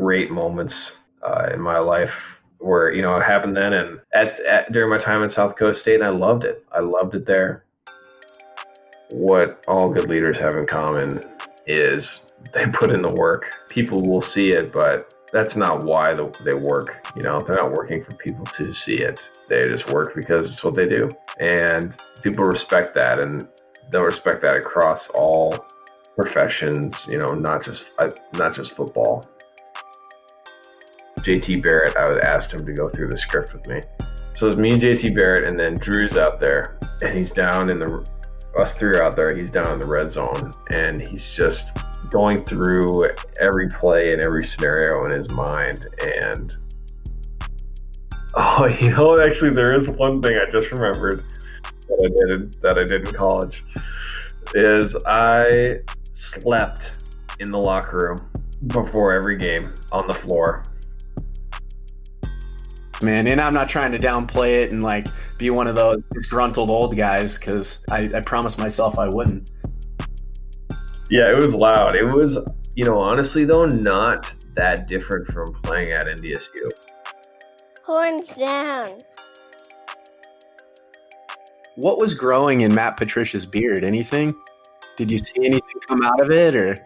great moments uh, in my life where you know it happened then and at, at during my time in South Dakota State, and I loved it. I loved it there. What all good leaders have in common is they put in the work. People will see it, but that's not why they work. You know, they're not working for people to see it. They just work because it's what they do, and people respect that, and they'll respect that across all professions. You know, not just uh, not just football. JT Barrett, I would asked him to go through the script with me. So it's me and JT Barrett, and then Drew's out there, and he's down in the us three are out there. He's down in the red zone, and he's just going through every play and every scenario in his mind. And oh, you know, actually, there is one thing I just remembered that I did that I did in college is I slept in the locker room before every game on the floor man. And I'm not trying to downplay it and like be one of those disgruntled old guys because I, I promised myself I wouldn't. Yeah, it was loud. It was, you know, honestly though, not that different from playing at NDSU. Horns down. What was growing in Matt Patricia's beard? Anything? Did you see anything come out of it or?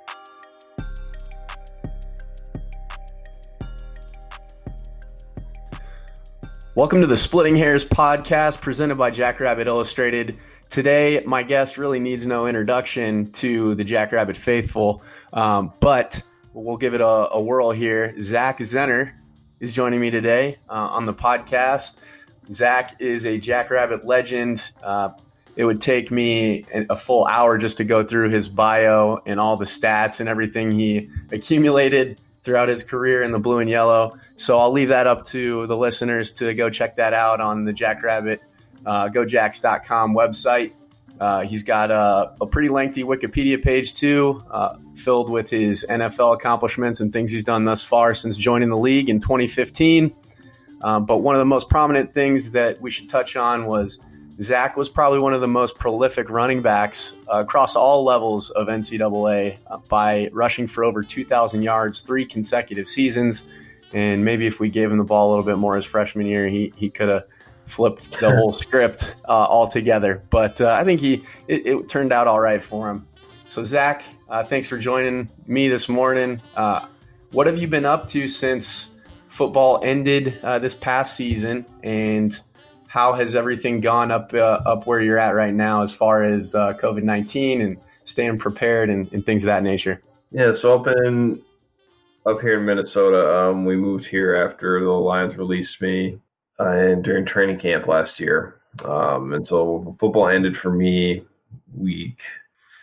Welcome to the Splitting Hairs podcast presented by Jackrabbit Illustrated. Today, my guest really needs no introduction to the Jackrabbit faithful, um, but we'll give it a, a, whirl here. Zach Zenner is joining me today uh, on the podcast. Zach is a Jackrabbit legend. Uh, it would take me a full hour just to go through his bio and all the stats and everything he accumulated throughout his career in the blue and yellow. So I'll leave that up to the listeners to go check that out on the Jackrabbit uh, GoJacks.com website. Uh, he's got a, a, pretty lengthy Wikipedia page too, uh, filled with his NFL accomplishments and things he's done thus far since joining the league in 2015. Um, but one of the most prominent things that we should touch on was Zach was probably one of the most prolific running backs uh, across all levels of NCAA uh, by rushing for over 2,000 yards three consecutive seasons. And maybe if we gave him the ball a little bit more his freshman year, he, he could have flipped the whole script uh, altogether. But uh, I think he it, it, turned out all right for him. So, Zach, uh, thanks for joining me this morning. Uh, what have you been up to since football ended this past season? And how has everything gone up uh, up where you're at right now as far as uh, COVID nineteen and staying prepared and, and, things of that nature? Yeah, so up in up here in Minnesota, um, we moved here after the Lions released me uh, and during training camp last year, um, and so football ended for me week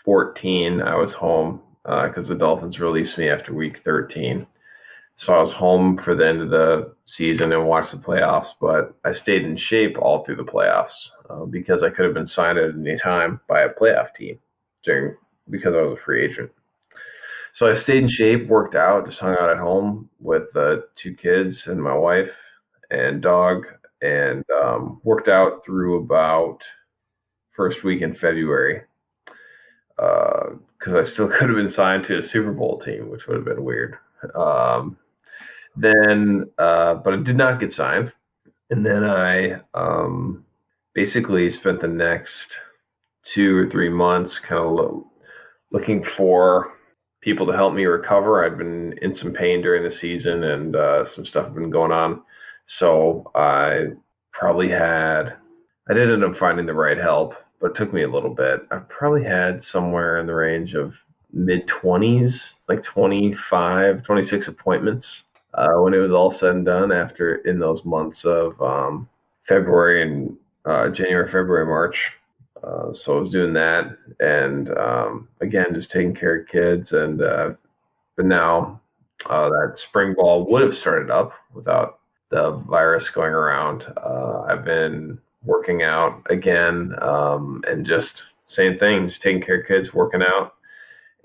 fourteen. I was home because uh, the Dolphins released me after week thirteen. So I was home for the end of the season and watch the playoffs, but I stayed in shape all through the playoffs uh, because I could have been signed at any time by a playoff team during because I was a free agent. So I stayed in shape, worked out, just hung out at home with the two kids and my wife and dog, and um, worked out through about first week in February because uh, I still could have been signed to a Super Bowl team, which would have been weird. Um, then, uh, but I did not get signed. And then I um, basically spent the next two or three months kind of lo- looking for people to help me recover. I'd been in some pain during the season and uh, some stuff had been going on. So I probably had, I did end up finding the right help, but it took me a little bit. I probably had somewhere in the range of mid 20s, like 25, 26 appointments uh, when it was all said and done after in those months of um, February and uh, January, February, March. Uh, so I was doing that, and um, again, just taking care of kids. And uh, but now uh, that spring ball would have started up without the virus going around. Uh, I've been working out again, um, and just same things, taking care of kids, working out,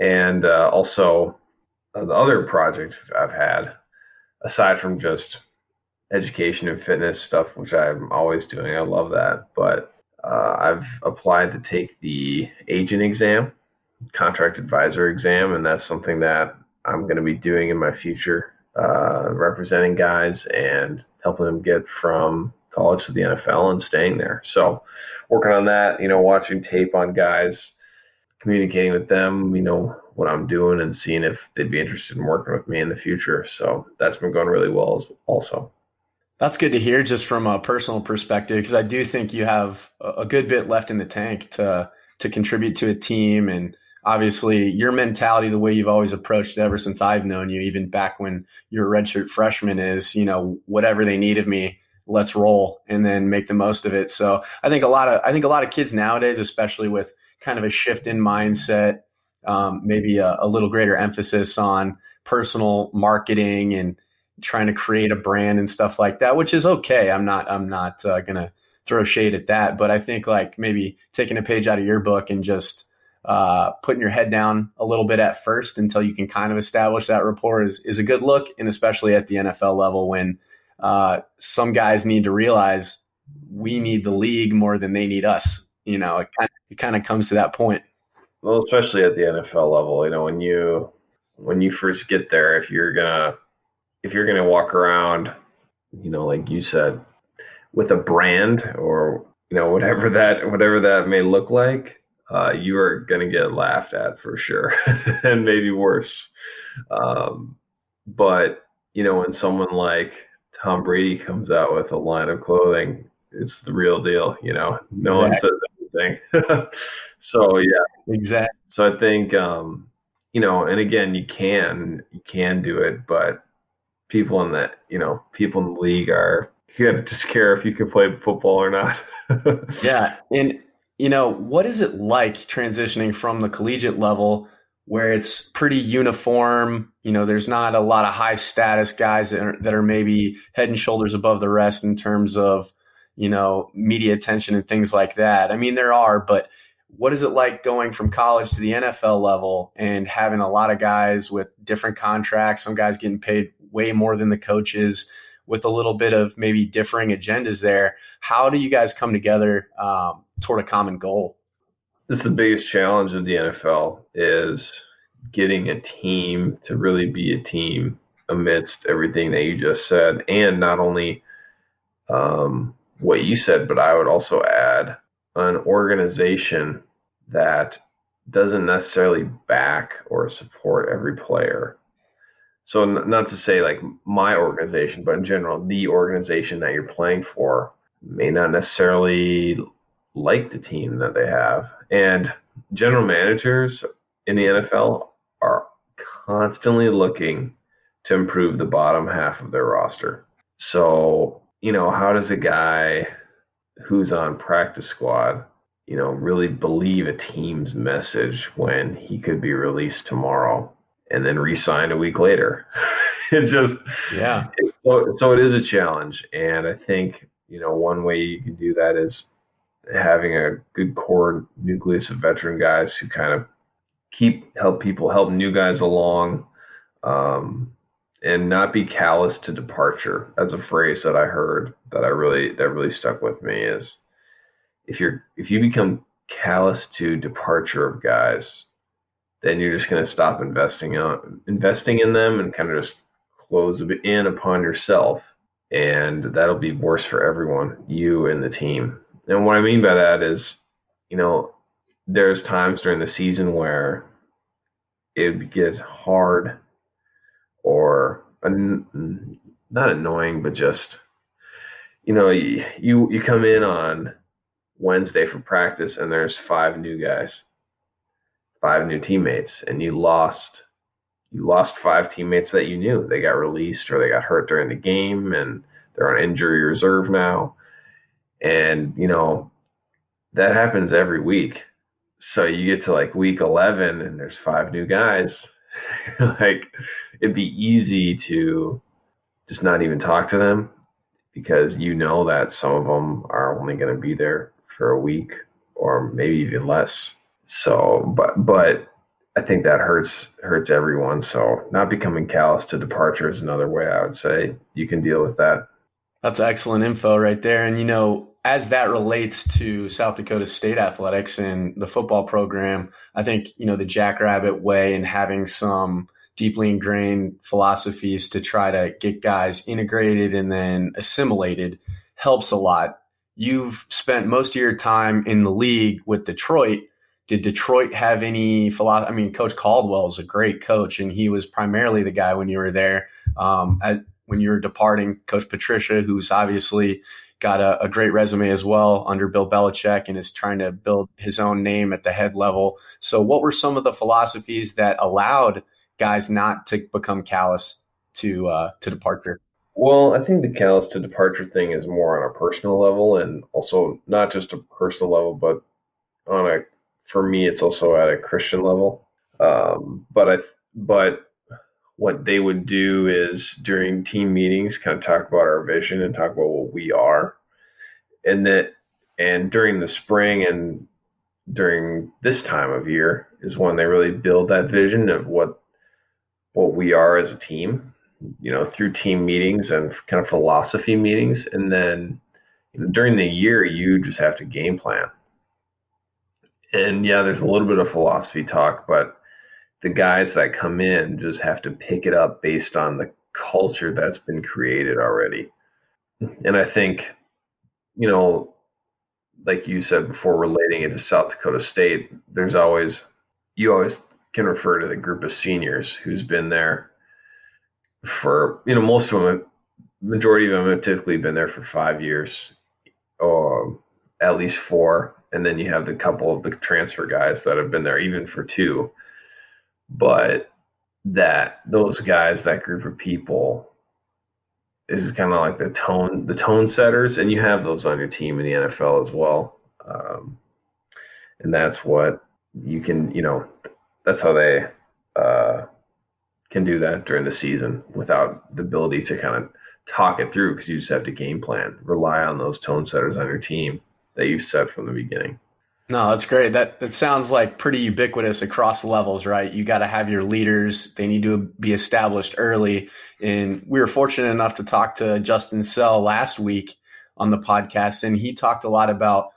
and also the other project I've had aside from just education and fitness stuff, which I'm always doing. I love that. But uh, I've applied to take the agent exam, contract advisor exam, and that's something that I'm going to be doing in my future uh, representing guys and helping them get from college to the NFL and staying there. So working on that, you know, watching tape on guys, communicating with them, you know, what I'm doing and seeing if they'd be interested in working with me in the future. So that's been going really well also. That's good to hear just from a personal perspective because I do think you have a good bit left in the tank to to contribute to a team and obviously your mentality the way you've always approached it ever since I've known you even back when you're a redshirt freshman is you know whatever they need of me let's roll and then make the most of it so I think a lot of I think a lot of kids nowadays especially with kind of a shift in mindset um, maybe a, a little greater emphasis on personal marketing and trying to create a brand and stuff like that which is okay I'm not I'm not uh, gonna throw shade at that but I think like maybe taking a page out of your book and just uh, putting your head down a little bit at first until you can kind of establish that rapport is, is a good look. And especially at the NFL level, when uh, some guys need to realize we need the league more than they need us. You know, it kind of, it kind of comes to that point. Well, especially at the NFL level, you know, when you when you first get there, if you're gonna if you're gonna walk around, you know, like you said, with a brand or you know whatever that whatever that may look like, uh, you are going to get laughed at for sure, and maybe worse. Um, but you know, when someone like Tom Brady comes out with a line of clothing, it's the real deal. You know, no exactly. one says anything. so yeah, exactly. So I think um, you know, and again, you can you can do it, but people in that you know people in the league are you got to just care if you can play football or not. yeah, and you know, what is it like transitioning from the collegiate level where it's pretty uniform? You know, there's not a lot of high status guys that are, that are maybe head and shoulders above the rest in terms of, you know, media attention and things like that. I mean, there are, but what is it like going from college to the NFL level and having a lot of guys with different contracts, some guys getting paid way more than the coaches? with a little bit of maybe differing agendas there. How do you guys come together um, toward a common goal? This is the biggest challenge of the NFL is getting a team to really be a team amidst everything that you just said, and not only um, what you said, but I would also add an organization that doesn't necessarily back or support every player so not to say like my organization, but in general, the organization that you're playing for may not necessarily like the team that they have. And general managers in the NFL are constantly looking to improve the bottom half of their roster. So, you know, how does a guy who's on practice squad, you know, really believe a team's message when he could be released tomorrow? and then re-signed a week later. it's just yeah. so, so it is a challenge, and I think you know one way you can do that is having a good core nucleus of veteran guys who kind of keep help people help new guys along. Um, and not be callous to departure. That's a phrase that I heard that I really that really stuck with me is if you're if you become callous to departure of guys, then you're just going to stop investing on investing in them and kind of just close in upon yourself and that'll be worse for everyone you and the team and what i mean by that is you know there's times during the season where it gets hard or not annoying but just you know you you come in on wednesday for practice and there's five new guys five new teammates and you lost you lost five teammates that you knew. They got released or they got hurt during the game and they're on injury reserve now. And you know that happens every week. So you get to like week 11 and there's five new guys like it'd be easy to just not even talk to them because you know that some of them are only going to be there for a week or maybe even less so, but but I think that hurts hurts everyone. So, not becoming callous to departure is another way I would say you can deal with that. That's excellent info right there. And you know, as that relates to South Dakota State athletics and the football program, I think you know the Jackrabbit way and having some deeply ingrained philosophies to try to get guys integrated and then assimilated helps a lot. You've spent most of your time in the league with Detroit. Did Detroit have any philosophy? I mean, Coach Caldwell is a great coach, and he was primarily the guy when you were there. Um, at, when you were departing, Coach Patricia, who's obviously got a, a, great resume as well under Bill Belichick and is trying to build his own name at the head level. So, what were some of the philosophies that allowed guys not to become callous to uh, to departure? Well, I think the callous to departure thing is more on a personal level, and also not just a personal level, but on a for me, it's also at a Christian level. Um, but I but what they would do is during team meetings kind of talk about our vision and talk about what we are. And that and during the spring and during this time of year is when they really build that vision of what what we are as a team you know through team meetings and kind of philosophy meetings. And then during the year you just have to game plan. And yeah there's a little bit of philosophy talk but the guys that come in just have to pick it up based on the culture that's been created already. And I think, you know, like you said before, relating it to South Dakota State, there's always, you always can refer to the group of seniors who's been there for, you know, most of them, majority of them have typically been there for five years or at least four. And then you have the couple of the transfer guys that have been there even for two but that those guys, that group of people, is kind of like the tone, the tone setters, and you have those on your team in the NFL as well. Um, and that's what you can, you know, that's how they uh, can do that during the season without the ability to kind of talk it through because you just have to game plan, rely on those tone setters on your team that you've set from the beginning. No, that's great. That that sounds like pretty ubiquitous across levels, right? You got to have your leaders. They need to be established early. And we were fortunate enough to talk to Justin Sell last week on the podcast, and he talked a lot about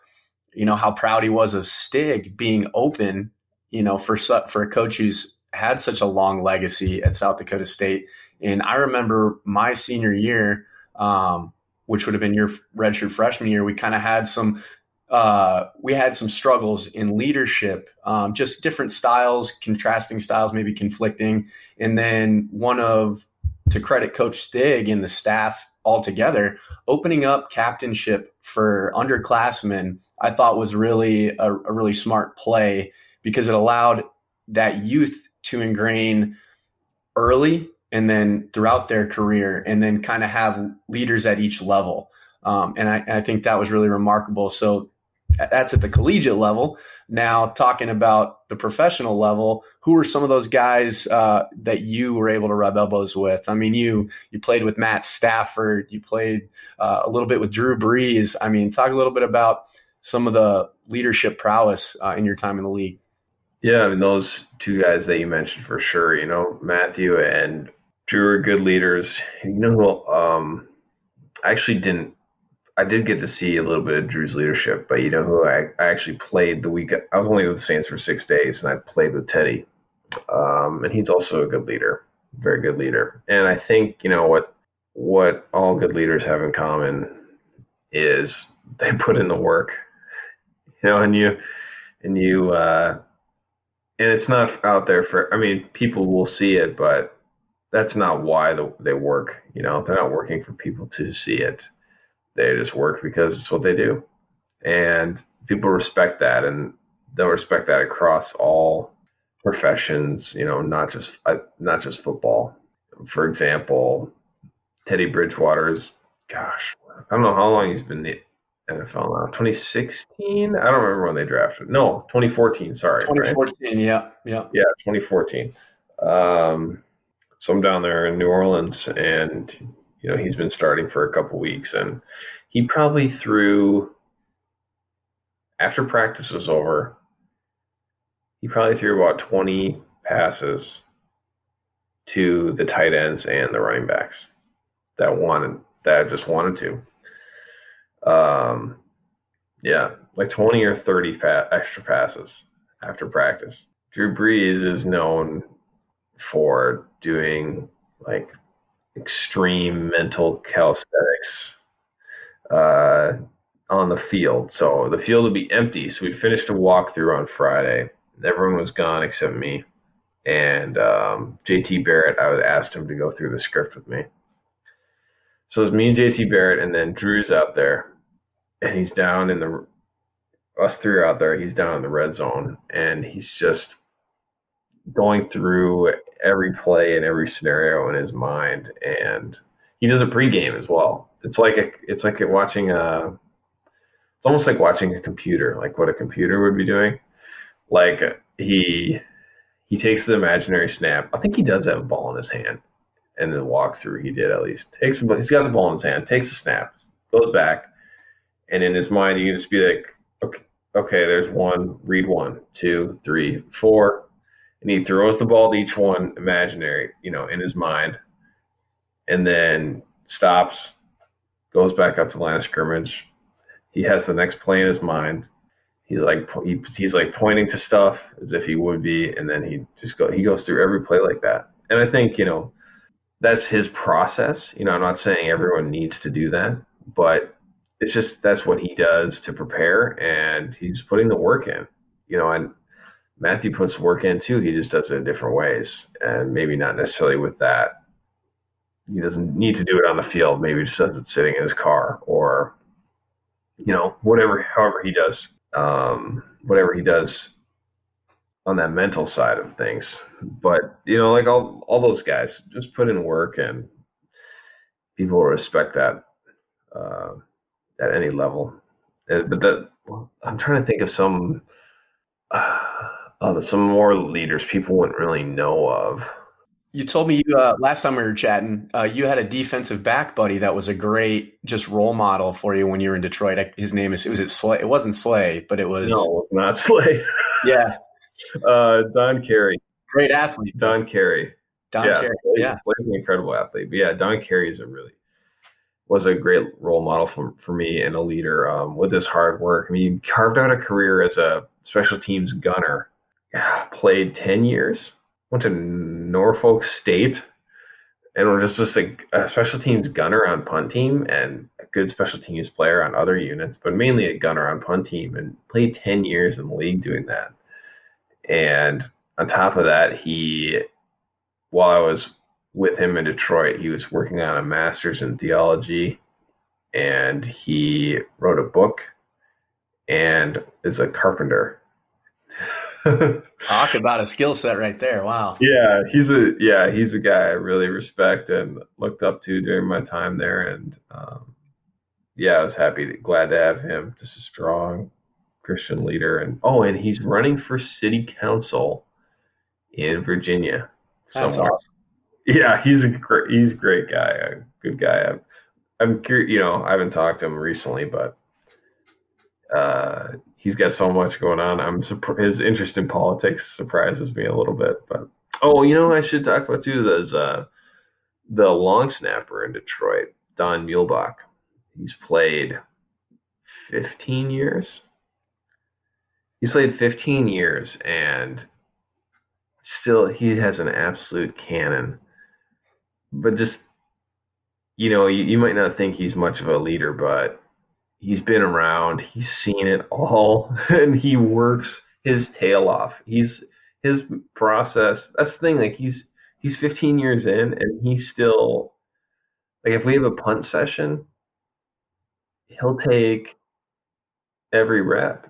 you know how proud he was of Stig being open, you know, for for a coach who's had such a long legacy at South Dakota State. And I remember my senior year, um, which would have been your redshirt freshman year, we kind of had some uh, we had some struggles in leadership, um, just different styles, contrasting styles, maybe conflicting. And then one of, to credit Coach Stig and the staff altogether, opening up captainship for underclassmen, I thought was really a, a really smart play because it allowed that youth to ingrain early and then throughout their career and then kind of have leaders at each level. Um, and I, I, think that was really remarkable. So that's at the collegiate level. Now, talking about the professional level, who were some of those guys uh, that you were able to rub elbows with? I mean, you you played with Matt Stafford, you played uh, a little bit with Drew Brees. I mean, talk a little bit about some of the leadership prowess uh, in your time in the league. Yeah, I mean, those two guys that you mentioned for sure. You know, Matthew and Drew are good leaders. You know, um, I actually didn't I did get to see a little bit of Drew's leadership, but you know who I, I actually played the week. I was only with the Saints for six days, and I played with Teddy, um, and he's also a good leader, very good leader. And I think you know what what all good leaders have in common is they put in the work, you know, and you and you uh, and it's not out there for. I mean, people will see it, but that's not why the, they work. You know, they're not working for people to see it they just work because it's what they do. And people respect that and they'll respect that across all professions, you know, not just uh, not just football. For example, Teddy Bridgewater is gosh, I don't know how long he's been the NFL now. 2016? I don't remember when they drafted. No, 2014, sorry. 2014, right? yeah. Yeah. Yeah, 2014. Um, so I'm down there in New Orleans and you know, he's been starting for a couple weeks, and he probably threw after practice was over. He probably threw about twenty passes to the tight ends and the running backs that wanted that just wanted to. Um, yeah, like twenty or thirty pa- extra passes after practice. Drew Brees is known for doing like extreme mental calisthenics uh, on the field. So the field would be empty. So we finished a walkthrough on Friday. Everyone was gone except me. And um, JT Barrett, I asked him to go through the script with me. So it's me and JT Barrett, and then Drew's out there, and he's down in the us three are out there. He's down in the red zone, and he's just going through every play and every scenario in his mind, and he does a pregame as well. It's like a, it's like watching a, it's almost like watching a computer, like what a computer would be doing. Like he he takes the imaginary snap. I think he does have a ball in his hand, and the walkthrough he did at least takes. But he's got the ball in his hand, takes a snap, goes back, and in his mind you can just be like, okay, okay, there's one, read one, two, three, four, and he throws the ball to each one imaginary, you know, in his mind, and then stops, goes back up to the line of scrimmage. He has the next play in his mind. He's like he, he's like pointing to stuff as if he would be, and then he just go he goes through every play like that. And I think you know that's his process. You know, I'm not saying everyone needs to do that, but it's just that's what he does to prepare, and he's putting the work in. You know, and Matthew puts work in too. He just does it in different ways, and maybe not necessarily with that. He doesn't need to do it on the field. Maybe just does it sitting in his car, or you know, whatever. However, he does, um, whatever he does on that mental side of things. But you know, like all all those guys, just put in work, and people will respect that uh, at any level. But that I'm trying to think of some. Uh, uh, some more leaders people wouldn't really know of. You told me you, uh, last time we were chatting, uh, you had a defensive back buddy that was a great just role model for you when you were in Detroit. His name is it was it Slay? It wasn't Slay, but it was no, it was not Slay. yeah, uh, Don Carey, great athlete. Don Carey, Don yeah, Carey, yeah, Slay's an incredible athlete. But yeah, Don Carey is a really was a great role model for, for me and a leader um, with his hard work. I mean, he carved out a career as a special teams gunner played 10 years, went to Norfolk State, and was just, just a, a special teams gunner on punt team and a good special teams player on other units, but mainly a gunner on punt team and played 10 years in the league doing that. And on top of that, he, while I was with him in Detroit, he was working on a master's in theology and he wrote a book and is a carpenter Talk about a skill set right there. Wow. Yeah, he's a yeah, he's a guy I really respect and looked up to during my time there, and um, yeah, I was happy, to, glad to have him. Just a strong Christian leader, and oh, and he's running for city council in Virginia. That's somewhere. awesome. Yeah, he's a great, he's a great guy, a good guy. I'm, I'm curious, you know, I haven't talked to him recently, but uh, he's got so much going on. I'm his interest in politics surprises me a little bit. But oh, you know, I should talk about too. There's uh, the long snapper in Detroit, Don Muhlbach. He's played 15 years. He's played 15 years, and still he has an absolute cannon. But just you know, you, you might not think he's much of a leader, but he's been around, he's seen it all, and he works his tail off. He's his process. That's the thing. Like he's he's 15 years in, and he's still like if we have a punt session, he'll take every rep.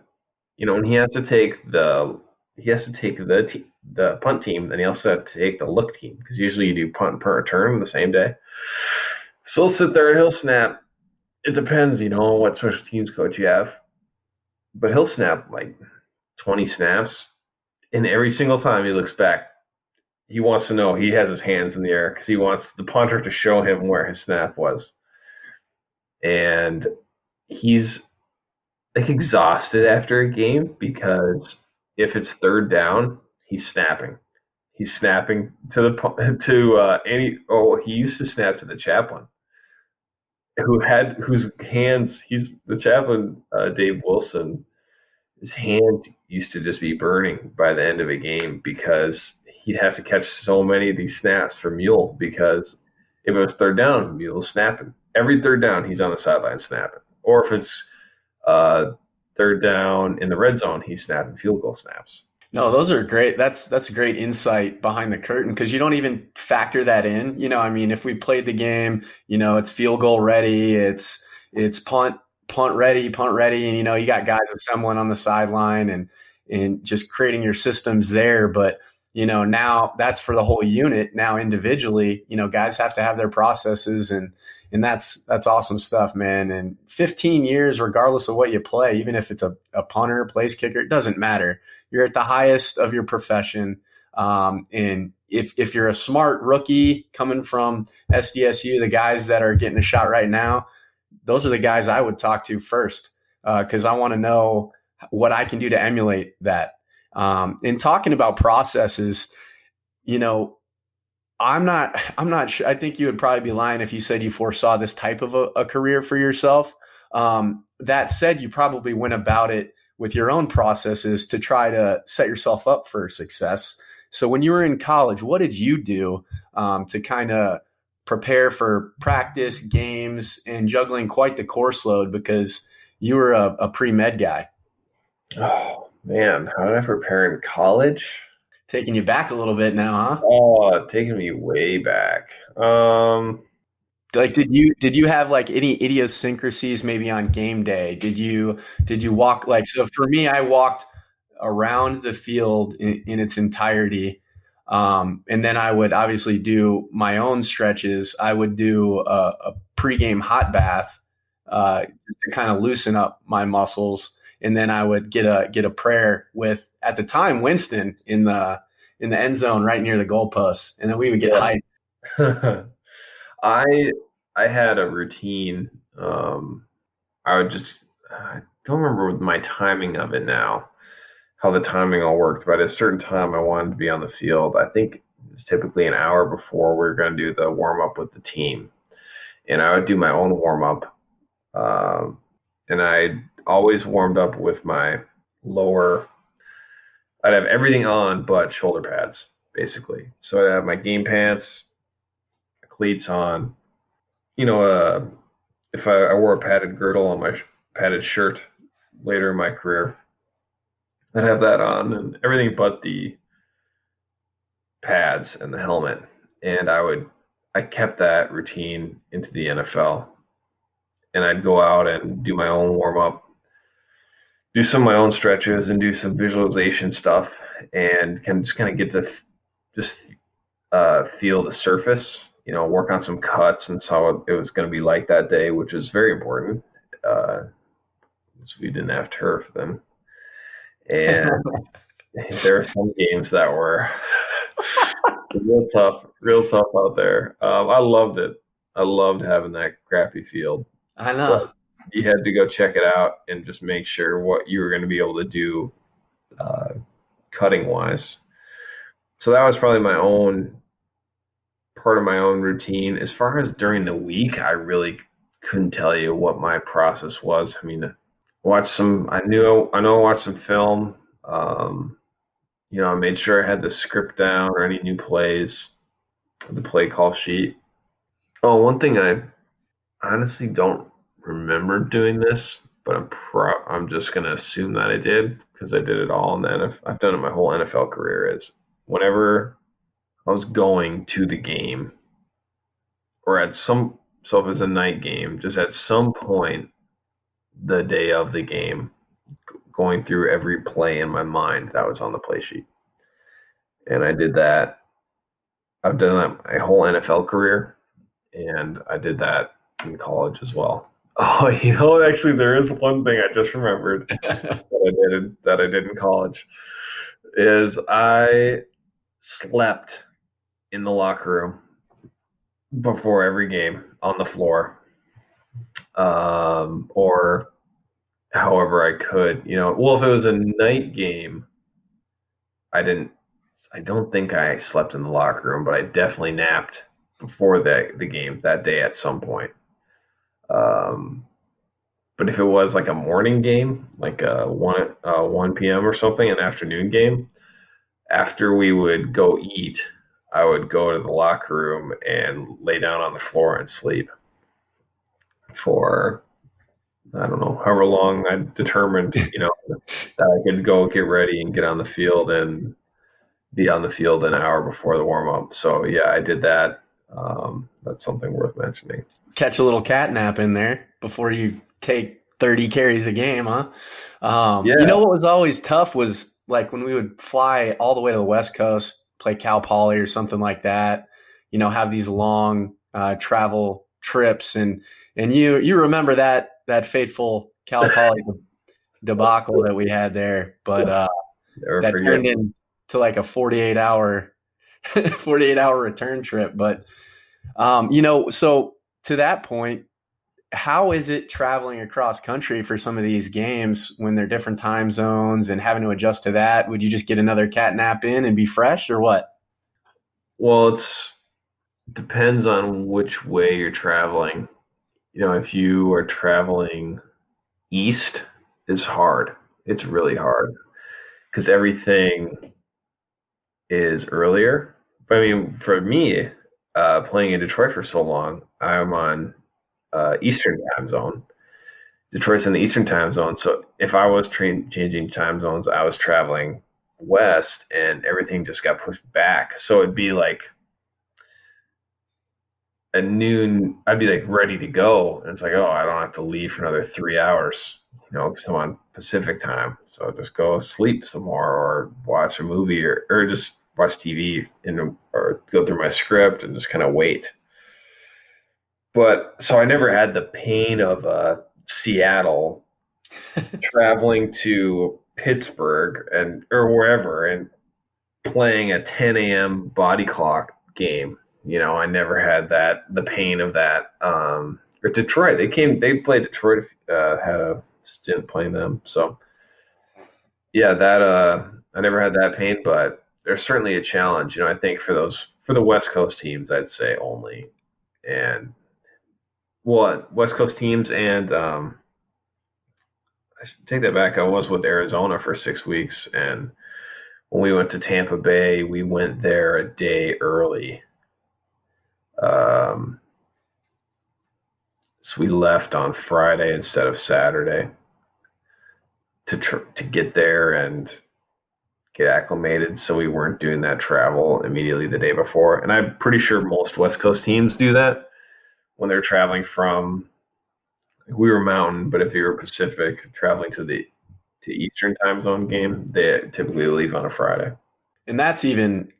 You know, and he has to take the he has to take the te- the punt team, and he also has to take the look team because usually you do punt punt return the same day. So he'll sit there and he'll snap it depends, you know, what special teams coach you have. But he'll snap like 20 snaps, and every single time he looks back, he wants to know he has his hands in the air because he wants the punter to show him where his snap was. And he's like exhausted after a game because if it's third down, he's snapping. He's snapping to the to uh, any. Oh, he used to snap to the chaplain who had whose hands he's the chaplain uh, Dave Wilson. His hands used to just be burning by the end of a game because he'd have to catch so many of these snaps for Mule because if it was third down, Mule's snapping. Every third down, he's on the sideline snapping. Or if it's uh, third down in the red zone, he's snapping field goal snaps. Oh, no, those are great. That's that's a great insight behind the curtain because you don't even factor that in. You know, I mean, if we played the game, you know, it's field goal ready, it's it's punt punt ready, punt ready, and you know, you got guys assembling on the sideline and and just creating your systems there. But you know, now that's for the whole unit. Now individually, you know, guys have to have their processes and and that's that's awesome stuff, man. And 15 years, regardless of what you play, even if it's a, a punter, place kicker, it doesn't matter. You're at the highest of your profession. Um, and if if you're a smart rookie coming from SDSU, the guys that are getting a shot right now, those are the guys I would talk to first because uh, I want to know what I can do to emulate that. Um, in talking about processes, you know, I'm not. I'm not sure. I think you would probably be lying if you said you foresaw this type of a, a career for yourself. Um, that said, you probably went about it with your own processes to try to set yourself up for success. So, when you were in college, what did you do um, to kind of prepare for practice, games, and juggling quite the course load because you were a, a pre med guy? Oh man, how did I prepare in college? taking you back a little bit now, huh? Oh, taking me way back. Um, like did you did you have like any idiosyncrasies maybe on game day? Did you did you walk like so for me I walked around the field in, in its entirety. Um, and then I would obviously do my own stretches. I would do a, a pregame hot bath uh, to kind of loosen up my muscles and then I would get a get a prayer with at the time Winston in the in the end zone right near the goalpost, and then we would get yeah. hyped. I I had a routine. Um, I would just I don't remember my timing of it now, how the timing all worked. But at a certain time, I wanted to be on the field. I think it's typically an hour before we are going to do the warm up with the team, and I would do my own warm up. Um, and I always warmed up with my lower. I'd have everything on but shoulder pads, basically. So I'd have my game pants, cleats on. You know, uh, if I, I wore a padded girdle on my padded shirt later in my career, I'd have that on and everything but the pads and the helmet. And I would, I kept that routine into the NFL. And I'd go out and do my own warm up do some of my own stretches and do some visualization stuff and can just kind of get to just uh, feel the surface, you know, work on some cuts and saw it was going to be like that day, which is very important. Uh, we didn't have turf then. And there are some games that were real tough, real tough out there. Um, I loved it. I loved having that crappy field. I know. But you had to go check it out and just make sure what you were going to be able to do uh, cutting wise. So that was probably my own part of my own routine. As far as during the week, I really couldn't tell you what my process was. I mean, watch some. I knew I know I watched some film. Um, you know, I made sure I had the script down or any new plays, the play call sheet. Oh, one thing I honestly don't remember doing this, but I'm pro- I'm just gonna assume that I did because I did it all, and then I've done it my whole NFL career. Is whenever I was going to the game, or at some so if it's a night game, just at some point the day of the game, going through every play in my mind that was on the play sheet, and I did that. I've done that my whole NFL career, and I did that in college as well. Oh, you know, actually, there is one thing I just remembered that I did that I did in college. Is I slept in the locker room before every game on the floor, um, or however I could. You know, well, if it was a night game, I didn't. I don't think I slept in the locker room, but I definitely napped before the the game that day at some point. Um, but if it was like a morning game, like a one uh, one p.m. or something, an afternoon game, after we would go eat, I would go to the locker room and lay down on the floor and sleep for I don't know however long I determined, you know, that I could go get ready and get on the field and be on the field an hour before the warm up. So yeah, I did that. Um, that's something worth mentioning. Catch a little cat nap in there before you take 30 carries a game, huh? Um, yeah. You know what was always tough was like when we would fly all the way to the West Coast, play Cal Poly or something like that. You know, have these long uh, travel trips, and and you you remember that that fateful Cal Poly debacle that we had there, but uh, that turned into like a 48 hour 48 hour return trip. But um, you know, so to that point, how is it traveling across country for some of these games when they're different time zones and having to adjust to that? Would you just get another cat nap in and be fresh or what? Well, it depends on which way you're traveling. You know, if you are traveling east, it's hard. It's really hard because everything is earlier. But I mean, for me, uh, playing in Detroit for so long, I'm on uh, Eastern time zone. Detroit's in the Eastern time zone, so if I was tra- changing time zones, I was traveling west, and everything just got pushed back. So it'd be like a noon. I'd be like ready to go, and it's like, oh, I don't have to leave for another three hours, you know, because I'm on Pacific time. So I'll just go sleep some more, or watch a movie, or or just watch TV, and or go through my script and just kind of wait but so I never had the pain of uh, Seattle traveling to Pittsburgh and or wherever and playing a 10 a.m. body clock game. You know, I never had that the pain of that. Um, or Detroit, they came, they played Detroit. Uh, had a stint playing them, so yeah, that uh, I never had that pain, but there's certainly a challenge. You know, I think for those for the West Coast teams, I'd say only, and what West Coast teams and um, I should take that back. I was with Arizona for six weeks, and when we went to Tampa Bay, we went there a day early. Um, so we left on Friday instead of Saturday to tr- to get there and get acclimated. So we weren't doing that travel immediately the day before. And I'm pretty sure most West Coast teams do that when they're traveling from we were mountain, but if you were Pacific traveling to the to Eastern time zone game, they typically leave on a Friday. And that's even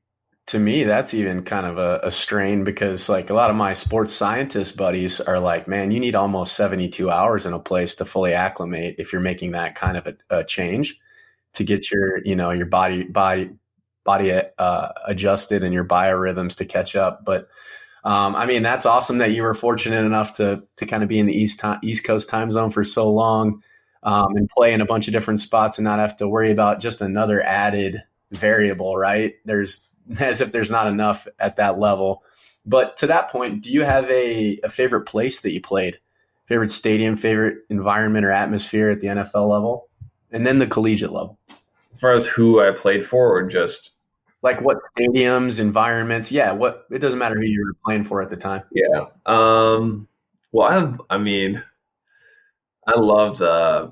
to me, that's even kind of a, a, strain because like a lot of my sports scientist buddies are like, man, you need almost 72 hours in a place to fully acclimate if you're making that kind of a, a change to get your, you know, your body, body, body uh, adjusted and your biorhythms to catch up. But um, I mean, that's awesome that you were fortunate enough to to kind of be in the east time, East Coast time zone for so long um, and play in a bunch of different spots and not have to worry about just another added variable, right? There's as if there's not enough at that level. But to that point, do you have a, a favorite place that you played? Favorite stadium, favorite environment or atmosphere at the NFL level? And then the collegiate level? As far as who I played for or just like what stadiums, environments? Yeah, what it doesn't matter who you were playing for at the time. Yeah. Um, well, I, I mean, I loved uh,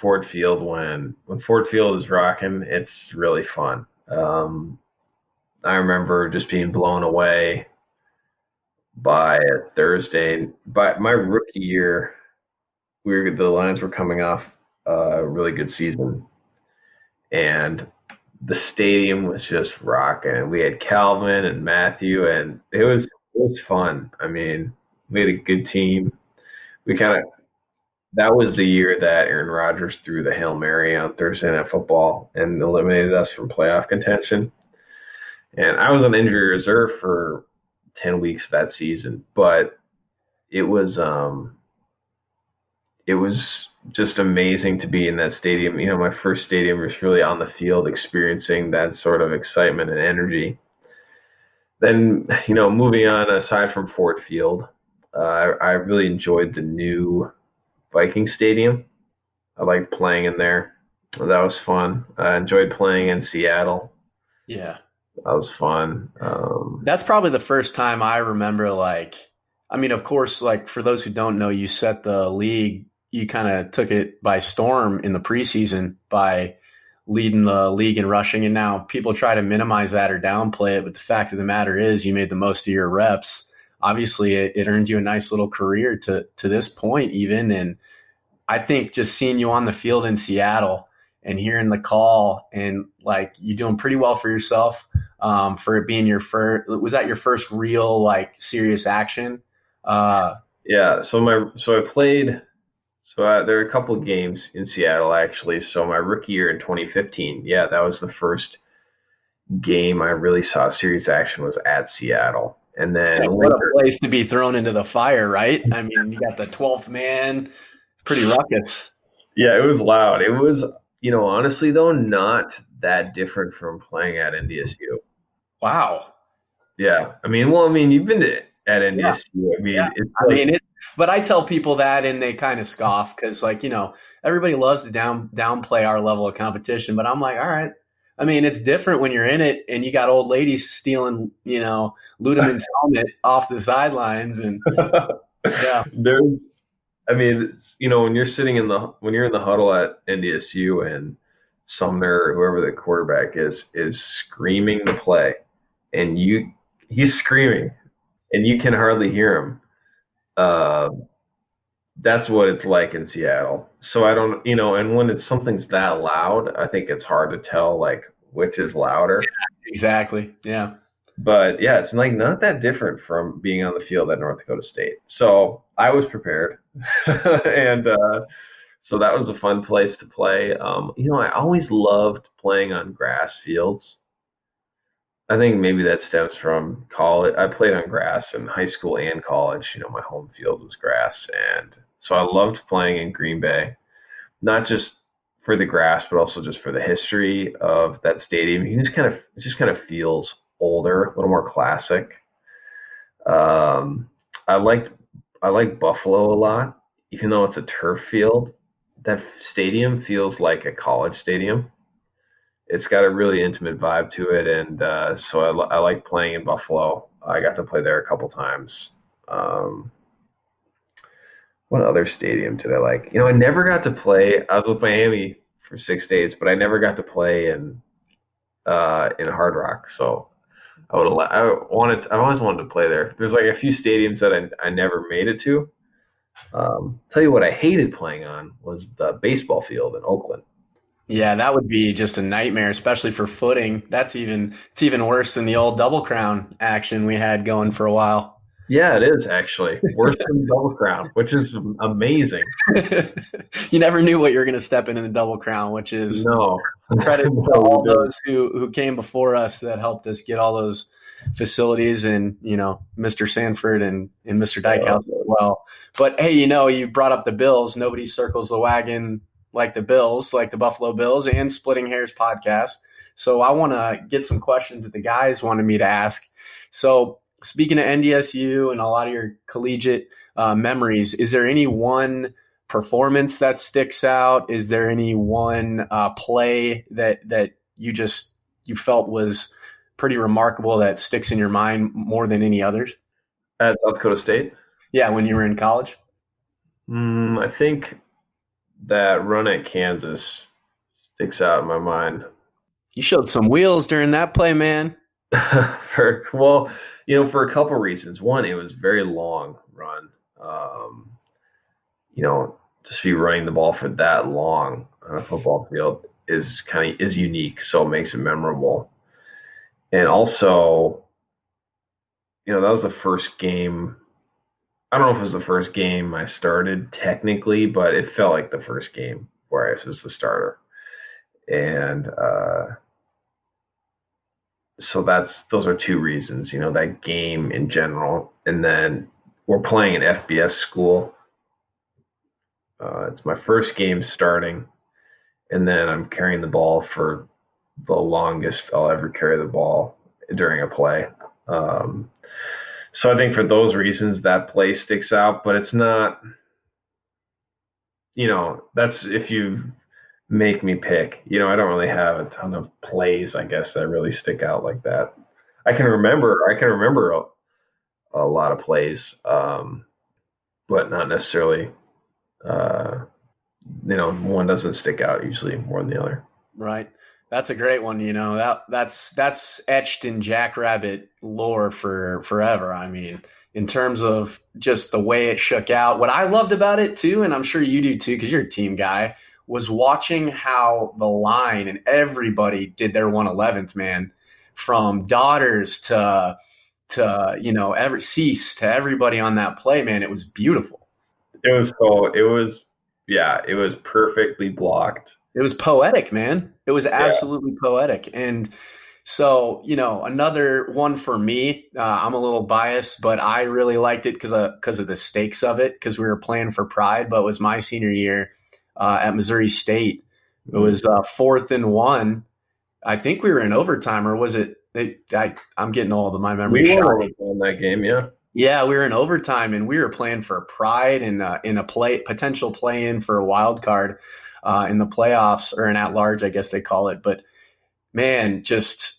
Ford Field when when Ford Field is rocking. It's really fun. Um, I remember just being blown away by Thursday. By my rookie year, we were the Lions were coming off a really good season, and the stadium was just rocking. We had Calvin and Matthew, and it was it was fun. I mean, we had a good team. We kind of that was the year that Aaron Rodgers threw the hail mary on Thursday Night Football and eliminated us from playoff contention. And I was on injury reserve for ten weeks that season, but it was um, it was just amazing to be in that stadium. You know, my first stadium was really on the field, experiencing that sort of excitement and energy. Then, you know, moving on aside from Ford Field, uh, I, I really enjoyed the new Viking Stadium. I liked playing in there. That was fun. I enjoyed playing in Seattle. Yeah. That was fun. Um, That's probably the first time I remember like I mean, of course, like for those who don't know, you set the league, you kind of took it by storm in the preseason by leading the league in rushing. And now people try to minimize that or downplay it. But the fact of the matter is, you made the most of your reps. Obviously, it, it earned you a nice little career to to this point, even. And I think just seeing you on the field in Seattle and hearing the call and like you doing pretty well for yourself um, for it being your first. Was that your first real like serious action? Uh, yeah. So my so I played. So I, there are a couple of games in Seattle actually. So my rookie year in 2015, yeah, that was the first game I really saw serious action was at Seattle. And then yeah, what a place to be thrown into the fire, right? I mean, you got the 12th man. It's pretty ruckus. Yeah, it was loud. It was, you know, honestly though, not that different from playing at NDSU. Wow. Yeah. I mean, well, I mean, you've been to at NDSU. Yeah. I mean, yeah. it's like, I mean, it, but I tell people that and they kind of scoff because, like, you know, everybody loves to down downplay our level of competition. But I'm like, all right. I mean, it's different when you're in it and you got old ladies stealing, you know, Ludemann's helmet off the sidelines, and yeah, there's. I mean, you know, when you're sitting in the when you're in the huddle at NDSU and Sumner, whoever the quarterback is, is screaming the play, and you he's screaming and you can hardly hear him. Uh, that's what it's like in Seattle. So I don't, you know, and when it's something's that loud, I think it's hard to tell like which is louder. Exactly. Yeah. But yeah, it's like not that different from being on the field at North Dakota State. So I was prepared, and uh, so that was a fun place to play. Um, you know, I always loved playing on grass fields. I think maybe that stems from college. I played on grass in high school and college. You know, my home field was grass, and so I loved playing in Green Bay, not just for the grass, but also just for the history of that stadium. You just kind of it just kind of feels older, a little more classic. Um, I liked I like Buffalo a lot, even though it's a turf field. That stadium feels like a college stadium it's got a really intimate vibe to it, and uh, so I, I, like playing in Buffalo. I got to play there a couple times. Um, what other stadium did I like? You know, I never got to play. I was with Miami for six days, but I never got to play in uh, in Hard Rock. So I would. I wanted. I always wanted to play there. There's like a few stadiums that I, I never made it to. Um, tell you what, I hated playing on was the baseball field in Oakland. Yeah, that would be just a nightmare, especially for footing. That's even it's even worse than the old double crown action we had going for a while. Yeah, it is actually worse than double crown, which is amazing. you never knew what you were going to step in in the double crown, which is no credit to all those who who came before us that helped us get all those facilities and you know Mr. Sanford and and Mr. Dykhouse as well. But hey, you know, you brought up the Bills. Nobody circles the wagon like the Bills, like the Buffalo Bills, and Splitting Hairs podcast. So I want to get some questions that the guys wanted me to ask. So speaking of NDSU and a lot of your collegiate uh, memories, is there any one performance that sticks out? Is there any one uh, play that that you just you felt was pretty remarkable that sticks in your mind more than any others? At South Dakota State. Yeah, when you were in college. Mm, I think that run at Kansas sticks out in my mind. You showed some wheels during that play, man. for well, you know, for a couple reasons. One, it was very long run. Um, you know, just be running the ball for that long on a football field is kind of is unique, so it makes it memorable. And also, you know, that was the first game I don't know if it was the first game I started technically, but it felt like the first game where I was the starter. And uh, so that's those are two reasons, you know, that game in general. And then we're playing an FBS school. Uh, it's my first game starting, and then I'm carrying the ball for the longest I'll ever carry the ball during a play. Um, so I think for those reasons that play sticks out, but it's not you know, that's if you've make me pick. You know, I don't really have a ton of plays, I guess, that really stick out like that. I can remember, I can remember a, a lot of plays, um, but not necessarily. Uh, you know, one doesn't stick out usually more than the other. Right. That's a great one. You know that that's that's etched in Jackrabbit lore for forever. I mean, in terms of just the way it shook out. What I loved about it too, and I'm sure you do too, because you're a team guy, was watching how the line and everybody did their 111th man, from daughters to to you know every cease to everybody on that play. Man, it was beautiful. It was so. It was yeah. It was perfectly blocked. It was poetic, man. It was absolutely yeah. poetic, and so, you know, another one for me. Uh, I'm a little biased, but I really liked it because of because of the stakes of it. Because we were playing for pride, but it was my senior year uh, at Missouri State. It was uh, fourth and one. I think we were in overtime, or was it? it I, am getting all of my memory. We were in that game, yeah. Yeah, we were in overtime, and we were playing for pride and uh, in a play potential play in for a wild card uh, in the playoffs or an at large, I guess they call it. But man, just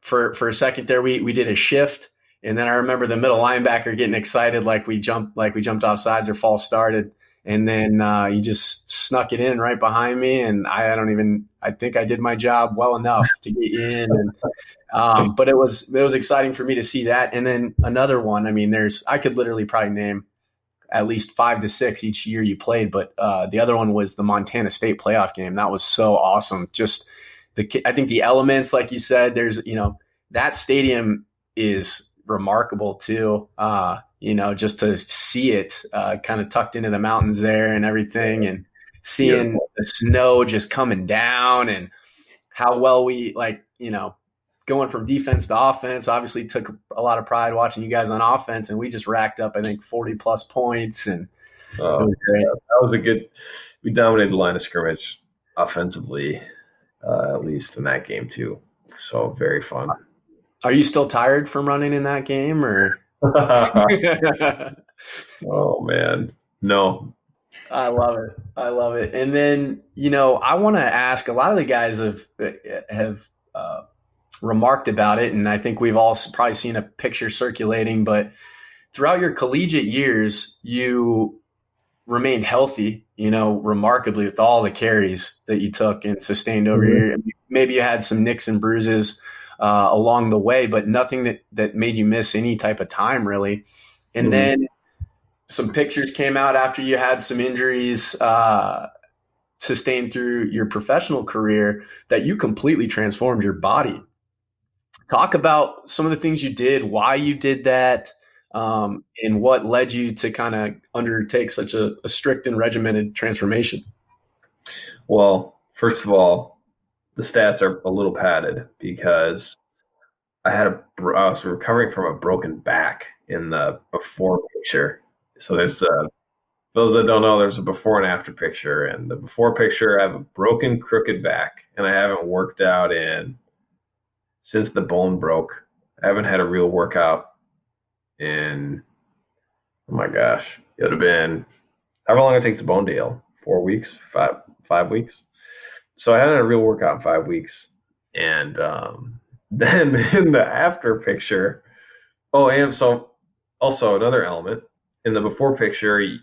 for for a second there we we did a shift. And then I remember the middle linebacker getting excited like we jumped like we jumped off sides or false started. And then uh, you just snuck it in right behind me. And I, I, don't even I think I did my job well enough to get in. And um, but it was it was exciting for me to see that. And then another one I mean there's I could literally probably name at least five to six each year you played but uh, the other one was the Montana State playoff game that was so awesome just the I think the elements, like you said, there's you know that stadium is remarkable too. Uh, you know, just to see it uh, kind of tucked into the mountains there and everything, and seeing yeah. the snow just coming down and how well we like, you know, going from defense to offense. Obviously, took a lot of pride watching you guys on offense, and we just racked up, I think, forty plus points, and uh, was that was a good. We dominated the line of scrimmage offensively uh, at least in that game too. So very fun. Are you still tired from running in that game, or? oh man, no. I love it. I love it. And then you know, I want to ask. A lot of the guys have have remarked about it, and I think we've all probably seen a picture circulating. But throughout your collegiate years, you remained healthy, you know, remarkably with all the carries that you took and sustained over mm-hmm. here. Maybe you had some nicks and bruises uh, along the way, but nothing that, that made you miss any type of time really. And mm-hmm. then some pictures came out after you had some injuries uh, sustained through your professional career that you completely transformed your body. Talk about some of the things you did, why you did that, um, and what led you to kind of undertake such a, a, strict and regimented transformation? Well, first of all, the stats are a little padded because I had a I was recovering from a broken back in the before picture. So there's a those that don't know, there's a before and after picture, and the before picture I have a broken crooked back, and I haven't worked out in since the bone broke. I haven't had a real workout in oh my gosh, it would have been however long it takes a bone deal, four weeks, five five weeks. So I had a real workout in five weeks, and um, then in the after picture, oh, and so also another element in the before picture, you,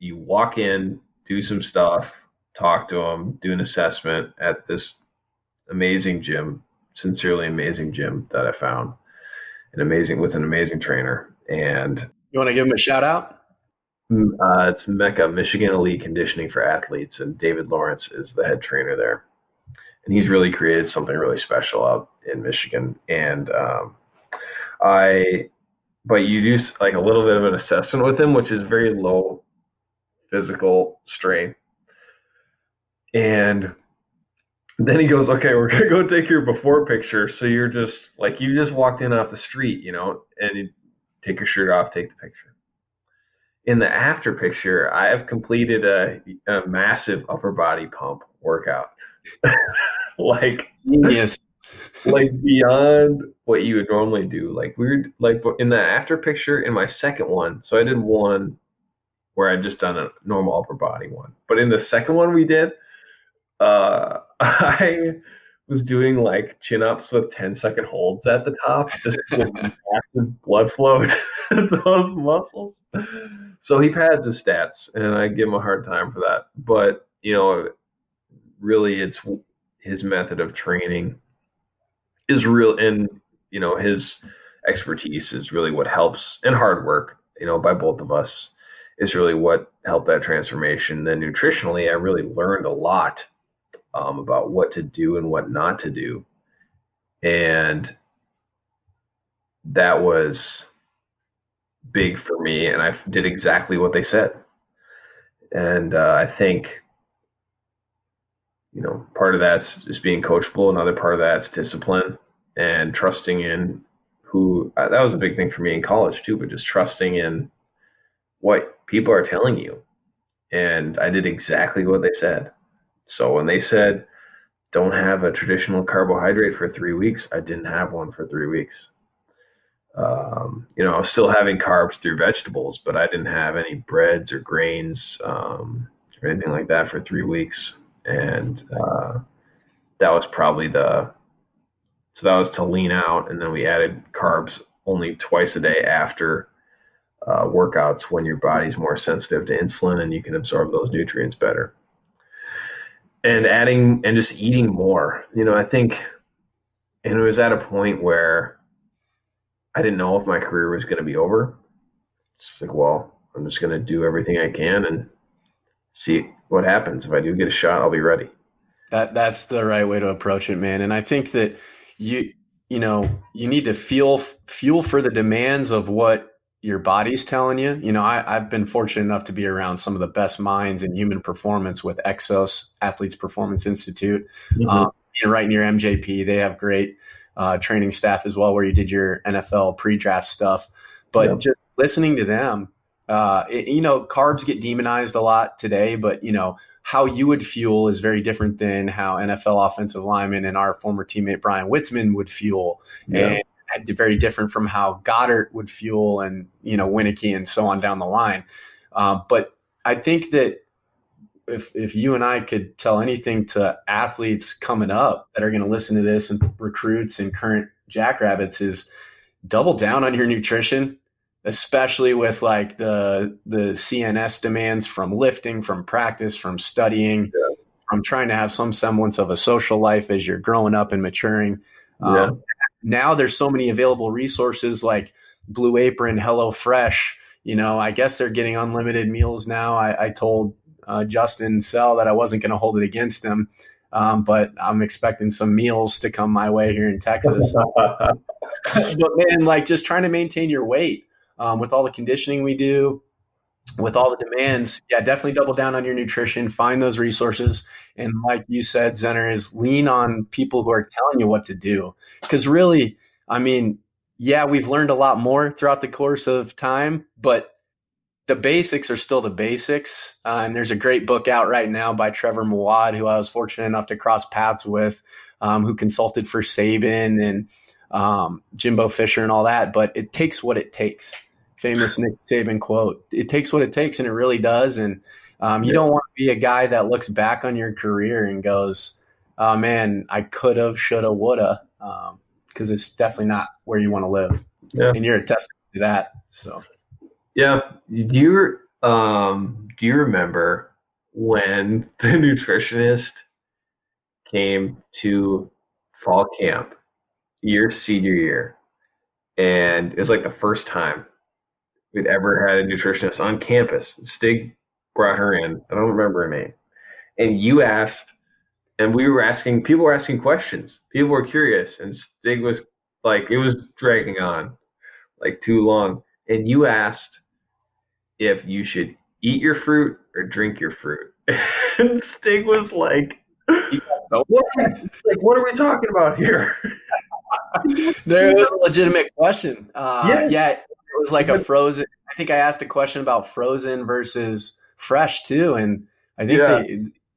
you walk in, do some stuff, talk to them, do an assessment at this amazing gym, sincerely amazing gym that I found, an amazing with an amazing trainer, and you want to give him a shout out? Mm, uh, it's Mecca, Michigan Elite Conditioning for Athletes, and David Lawrence is the head trainer there. And he's really created something really special out in Michigan. And um, I, but you do like a little bit of an assessment with him, which is very low physical strain. And then he goes, okay, we're gonna go take your before picture. So you're just like you just walked in off the street, you know, and you take your shirt off, take the picture. In the after picture, I have completed a, a massive upper body pump workout. like yes, like beyond what you would normally do. Like we were like in the after picture in my second one. So I did one where I just done a normal upper body one. But in the second one we did, uh, I was doing like chin ups with 10 second holds at the top, just massive blood flow to those muscles. So he pads his stats, and I give him a hard time for that. But, you know, really it's his method of training is real, and, you know, his expertise is really what helps, and hard work, you know, by both of us is really what helped that transformation. Then nutritionally, I really learned a lot um, about what to do and what not to do. And that was big for me. And I did exactly what they said. And uh, I think, you know, part of that's just being coachable. Another part of that's discipline and trusting in who uh, that was a big thing for me in college too, but just trusting in what people are telling you. And I did exactly what they said. So when they said, don't have a traditional carbohydrate for three weeks, I didn't have one for three weeks. Um, you know, I was still having carbs through vegetables, but I didn't have any breads or grains um, or anything like that for three weeks. And uh, that was probably the, so that was to lean out. And then we added carbs only twice a day after uh, workouts when your body's more sensitive to insulin and you can absorb those nutrients better and adding and just eating more. You know, I think, and it was at a point where I didn't know if my career was going to be over. It's like, well, I'm just going to do everything I can and see what happens. If I do get a shot, I'll be ready. That that's the right way to approach it, man. And I think that you you know you need to feel fuel for the demands of what your body's telling you. You know, I, have been fortunate enough to be around some of the best minds in human performance with Exos Athletes Performance Institute, mm-hmm. um, right near MJP. They have great uh, training staff as well, where you did your NFL pre-draft stuff. But yep. just listening to them, uh, it, you know, carbs get demonized a lot today, but you know how you would fuel is very different than how NFL offensive linemen and our former teammate Bryan Witzmann would fuel. And very different from how Goedert would fuel and you know Wieneke and so on down the line. Uh, but I think that if if you and I could tell anything to athletes coming up that are going to listen to this and recruits and current Jackrabbits is double down on your nutrition, especially with like the the CNS demands from lifting, from practice, from studying, yeah. from trying to have some semblance of a social life as you're growing up and maturing. Yeah. Um, now there's so many available resources like Blue Apron, Hello Fresh. You know, I guess they're getting unlimited meals now. I, I told uh, Justin Sell that I wasn't going to hold it against him, um, but I'm expecting some meals to come my way here in Texas. but man, like just trying to maintain your weight um, with all the conditioning we do, with all the demands, yeah, definitely double down on your nutrition. Find those resources, and like you said, Zenner is lean on people who are telling you what to do. Because really, I mean, yeah, we've learned a lot more throughout the course of time, but the basics are still the basics. Uh, and there's a great book out right now by Trevor Moawad, who I was fortunate enough to cross paths with, um, who consulted for Saban and um, Jimbo Fisher and all that. But it takes what it takes famous Nick Saban quote. It takes what it takes, and it really does. And um, you yeah. don't want to be a guy that looks back on your career and goes, "Oh man, I could have, shoulda, woulda," because um, it's definitely not where you want to live. Yeah. And you're a testament to that. So, yeah. Do you um, do you remember when the nutritionist came to fall camp your senior year? And it was like the first time we'd ever had a nutritionist on campus. Stig brought her in. I don't remember her name. And you asked, and we were asking, people were asking questions. People were curious. And Stig was like, it was dragging on like too long. And you asked if you should eat your fruit or drink your fruit. and Stig was like, what? like, what are we talking about here? there was a legitimate question. Uh, yeah. yeah, it was like a frozen. I think I asked a question about frozen versus fresh too, and I think yeah. they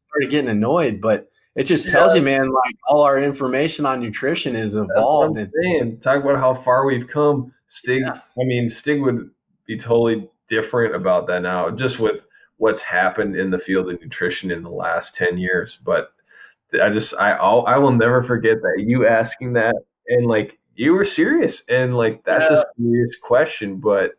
started getting annoyed. But it just tells yeah. you, man, like all our information on nutrition is evolved. and saying. Talk about how far we've come. Stig, yeah. I mean, Stig would be totally different about that now, just with what's happened in the field of nutrition in the last ten years. But I just I I'll, I will never forget that you asking that and like you were serious and like that's Yeah. a serious question, but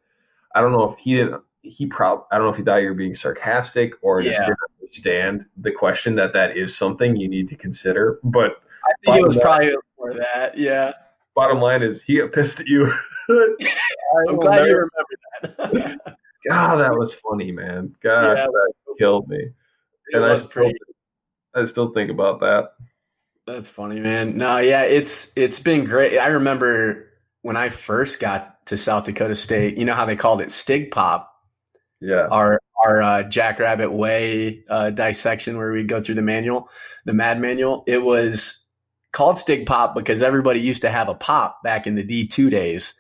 I don't know if he didn't. He probably I don't know if he thought you were being sarcastic or just didn't understand the question that that is something you need to consider. But I think it was Bottom probably for that. Yeah. bottom line is he got pissed at you. I'm glad you remember that. God, that was funny, man. God, Yeah. that killed me. it and I was still, pretty. I still think about that. That's funny, man. No, yeah, it's it's been great. I remember when I first got to South Dakota State. You know how they called it Stig Pop, Yeah. our our uh, Jackrabbit Way uh, dissection where we go through the manual, the Mad Manual. It was called Stig Pop because everybody used to have a pop back in the D two days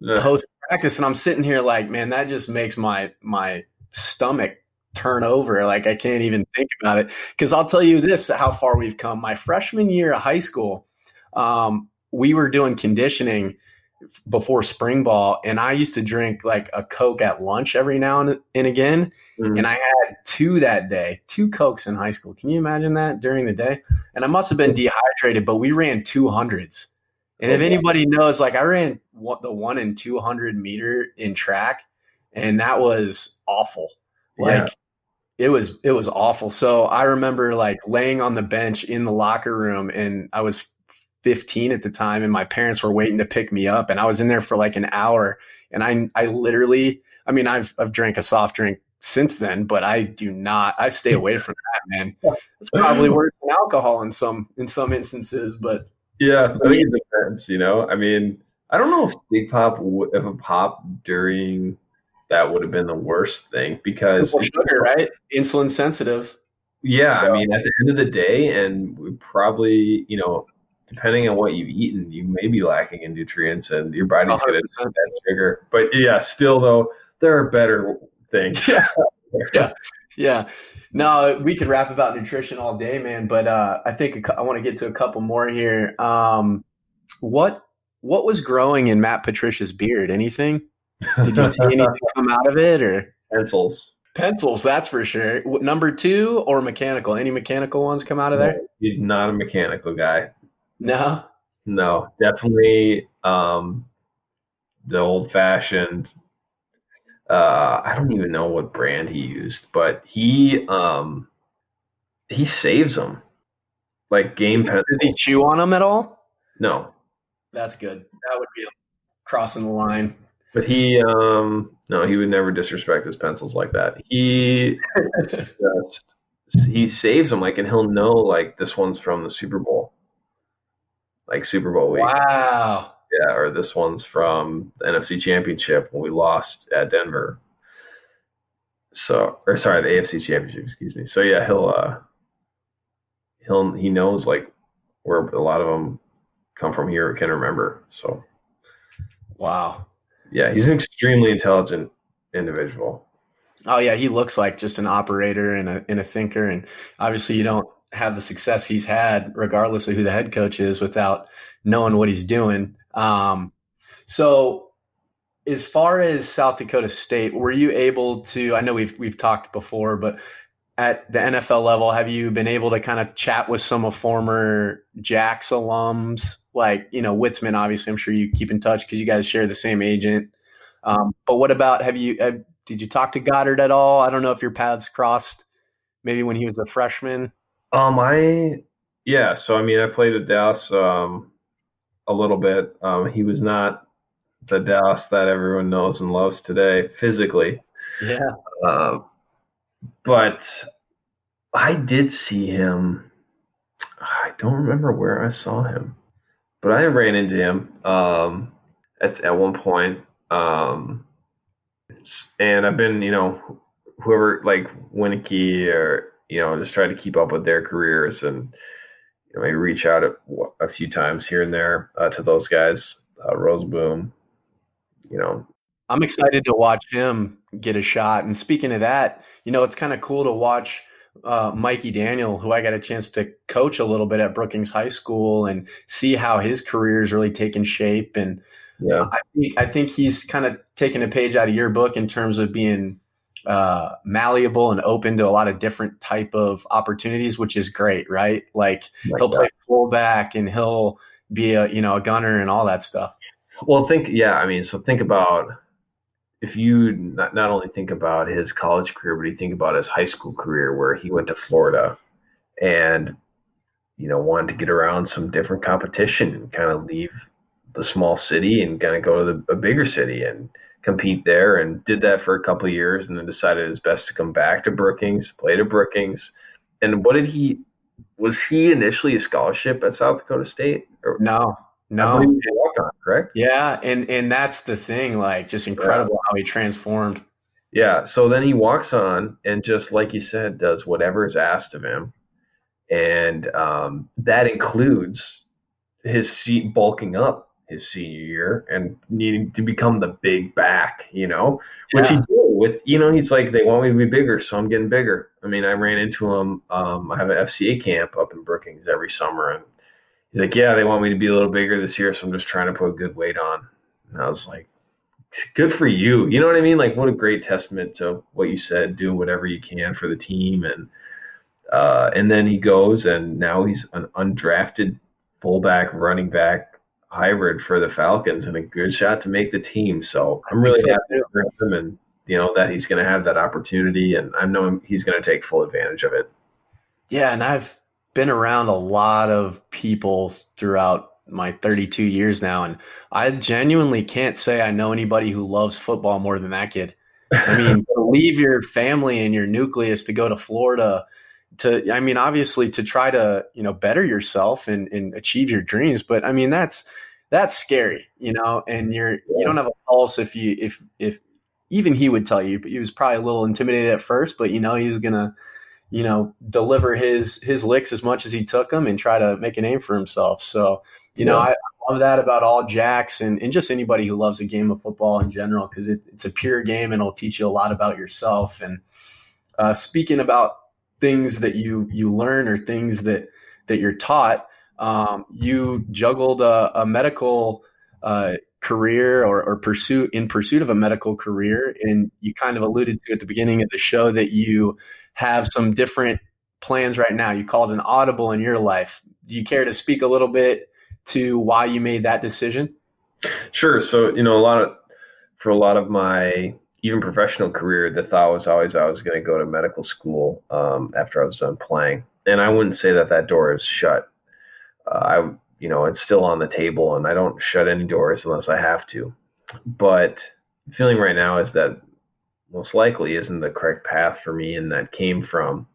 Yeah. post practice, and I'm sitting here like, man, that just makes my my stomach turn over. Like I can't even think about it. Because I'll tell you this: how far we've come. My freshman year of high school, um, we were doing conditioning before spring ball, and I used to drink like a Coke at lunch every now and, and again. Mhm. And I had two that day, two Cokes in high school. Can you imagine that during the day? And I must have been dehydrated, but we ran 200s. And if Oh, anybody knows, like I ran what, the one and 200 meter in track, and that was awful. Like Yeah. it was, it was awful. So I remember like laying on the bench in the locker room, and I was 15 at the time, and my parents were waiting to pick me up, and I was in there for like an hour, and I, I literally, I mean, I've, I've drank a soft drink since then, but I do not. I stay away from that, man. It's probably worse than alcohol in some in some instances, but Yeah, I think it depends. You know, I mean, I don't know if Big Pop, if a pop during that would have been the worst thing because, Well, sugar, right? Insulin sensitive. yeah, So- I mean, at the end of the day, and we probably, you know, depending on what you've eaten, you may be lacking in nutrients, and your body's going to 100%. that sugar. But yeah, still though, there are better things. Yeah. Yeah. Yeah. No, we could rap about nutrition all day, man. But uh, I think I want to get to a couple more here. Um, what what was growing in Matt Patricia's beard? Anything? Did you see anything come out of it, or Pencils. pencils? That's for sure. Number two or mechanical? Any mechanical ones come out of there? He's not a mechanical guy. No. No, definitely um, the old fashioned. Uh, I don't even know what brand he used, but he um, he saves them like game Does he chew on them at all? No, That's good. That would be crossing the line. but he um, no, he would never disrespect his pencils like that. He just he saves them like, and he'll know like this one's from the Super Bowl, like Super Bowl week. Wow. Yeah, or this one's from the NFC Championship when we lost at Denver. So, or sorry, the AFC Championship, excuse me. So yeah, he'll uh, he'll he knows like where a lot of them come from here. Can remember. So Wow. yeah, he's an extremely intelligent individual. Oh yeah, he looks like just an operator and a and a thinker, and obviously you don't have the success he's had, regardless of who the head coach is, without knowing what he's doing. Um, so, as far as South Dakota State, were you able to? I know we've we've talked before, but at the NFL level, have you been able to kind of chat with some of former Jacks alums, like you know Witzmann? Obviously, I'm sure you keep in touch because you guys share the same agent. Um, but what about have you? Have, did you talk to Goedert at all? I don't know if your paths crossed. Maybe when he was a freshman. Um, I yeah. So I mean, I played with Dallas um a little bit. Um, he was not the Dallas that everyone knows and loves today physically. Yeah. Uh, but I did see him. I don't remember where I saw him, but I ran into him um, at at one point. Um, and I've been, you know, whoever like Wieneke or you know, just try to keep up with their careers and you know, maybe reach out a, a few times here and there uh, to those guys. Uh, Rozeboom, you know, I'm excited to watch him get a shot. And speaking of that, you know, it's kind of cool to watch uh, Mikey Daniel, who I got a chance to coach a little bit at Brookings High School, and see how his career is really taking shape. And yeah, I think I think he's kind of taking a page out of your book in terms of being uh, malleable and open to a lot of different type of opportunities, which is great, right? Like, like he'll play fullback and he'll be a you know a gunner and all that stuff. Well, think yeah, I mean, so think about if you not, not only think about his college career, but you think about his high school career where he went to Florida and you know wanted to get around some different competition and kind of leave the small city and kind of go to the, a bigger city and compete there and did that for a couple of years and then decided it was best to come back to Brookings, play to Brookings. And what did he was he initially a scholarship at South Dakota State? Or, no, no. On, correct? Yeah, and and that's the thing, like just incredible yeah. how he transformed. Yeah. So then he walks on and just like you said, does whatever is asked of him. And um, that includes his seat bulking up his senior year and needing to become the big back, you know, which yeah. he did with, you know, he's like, they want me to be bigger, so I'm getting bigger. I mean, I ran into him. Um, I have an FCA camp up in Brookings every summer, and he's like, yeah, they want me to be a little bigger this year, so I'm just trying to put good weight on. And I was like, good for you. You know what I mean? Like, what a great testament to what you said, doing whatever you can for the team. And, uh, and then he goes, and now he's an undrafted fullback, running back, hybrid for the Falcons and a good shot to make the team. So I'm really happy for him and you know that he's going to have that opportunity, and I know he's going to take full advantage of it. Yeah, and I've been around a lot of people throughout my 32 years now, and I genuinely can't say I know anybody who loves football more than that kid. I mean, leave your family and your nucleus to go to Florida to I mean obviously to try to you know better yourself and, and achieve your dreams but I mean that's that's scary you know and you're you don't have a pulse if you if if even he would tell you but he was probably a little intimidated at first but you know he was gonna you know deliver his his licks as much as he took them and try to make a name for himself. So you know I, love that about all jacks and, and just anybody who loves a game of football in general because it, it's a pure game and it'll teach you a lot about yourself. And uh, speaking about things that you you learn or things that that you're taught. Um, you juggled a, a medical uh, career or, or, pursuit in pursuit of a medical career, and you kind of alluded to at the beginning of the show that you have some different plans right now. You called an audible in your life. Do you care to speak a little bit to why you made that decision? Sure. So you know, a lot of for a lot of my even professional career, the thought was always I was going to go to medical school um, after I was done playing. And I wouldn't say that that door is shut. Uh, I, you know, it's still on the table, and I don't shut any doors unless I have to. But feeling right now is that most likely isn't the correct path for me, and that came from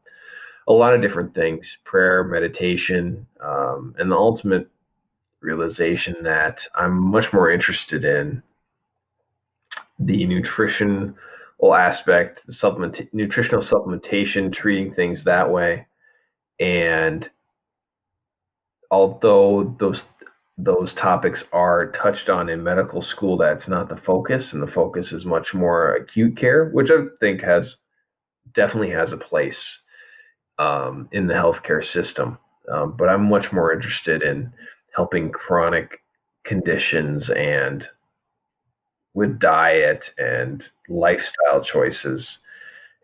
a lot of different things: prayer, meditation, um, and the ultimate realization that I'm much more interested in the nutritional aspect, the supplement, nutritional supplementation, treating things that way. And although those those topics are touched on in medical school, that's not the focus, and the focus is much more acute care, which I think has definitely has a place um, in the healthcare system. Um, but I'm much more interested in helping chronic conditions and with diet and lifestyle choices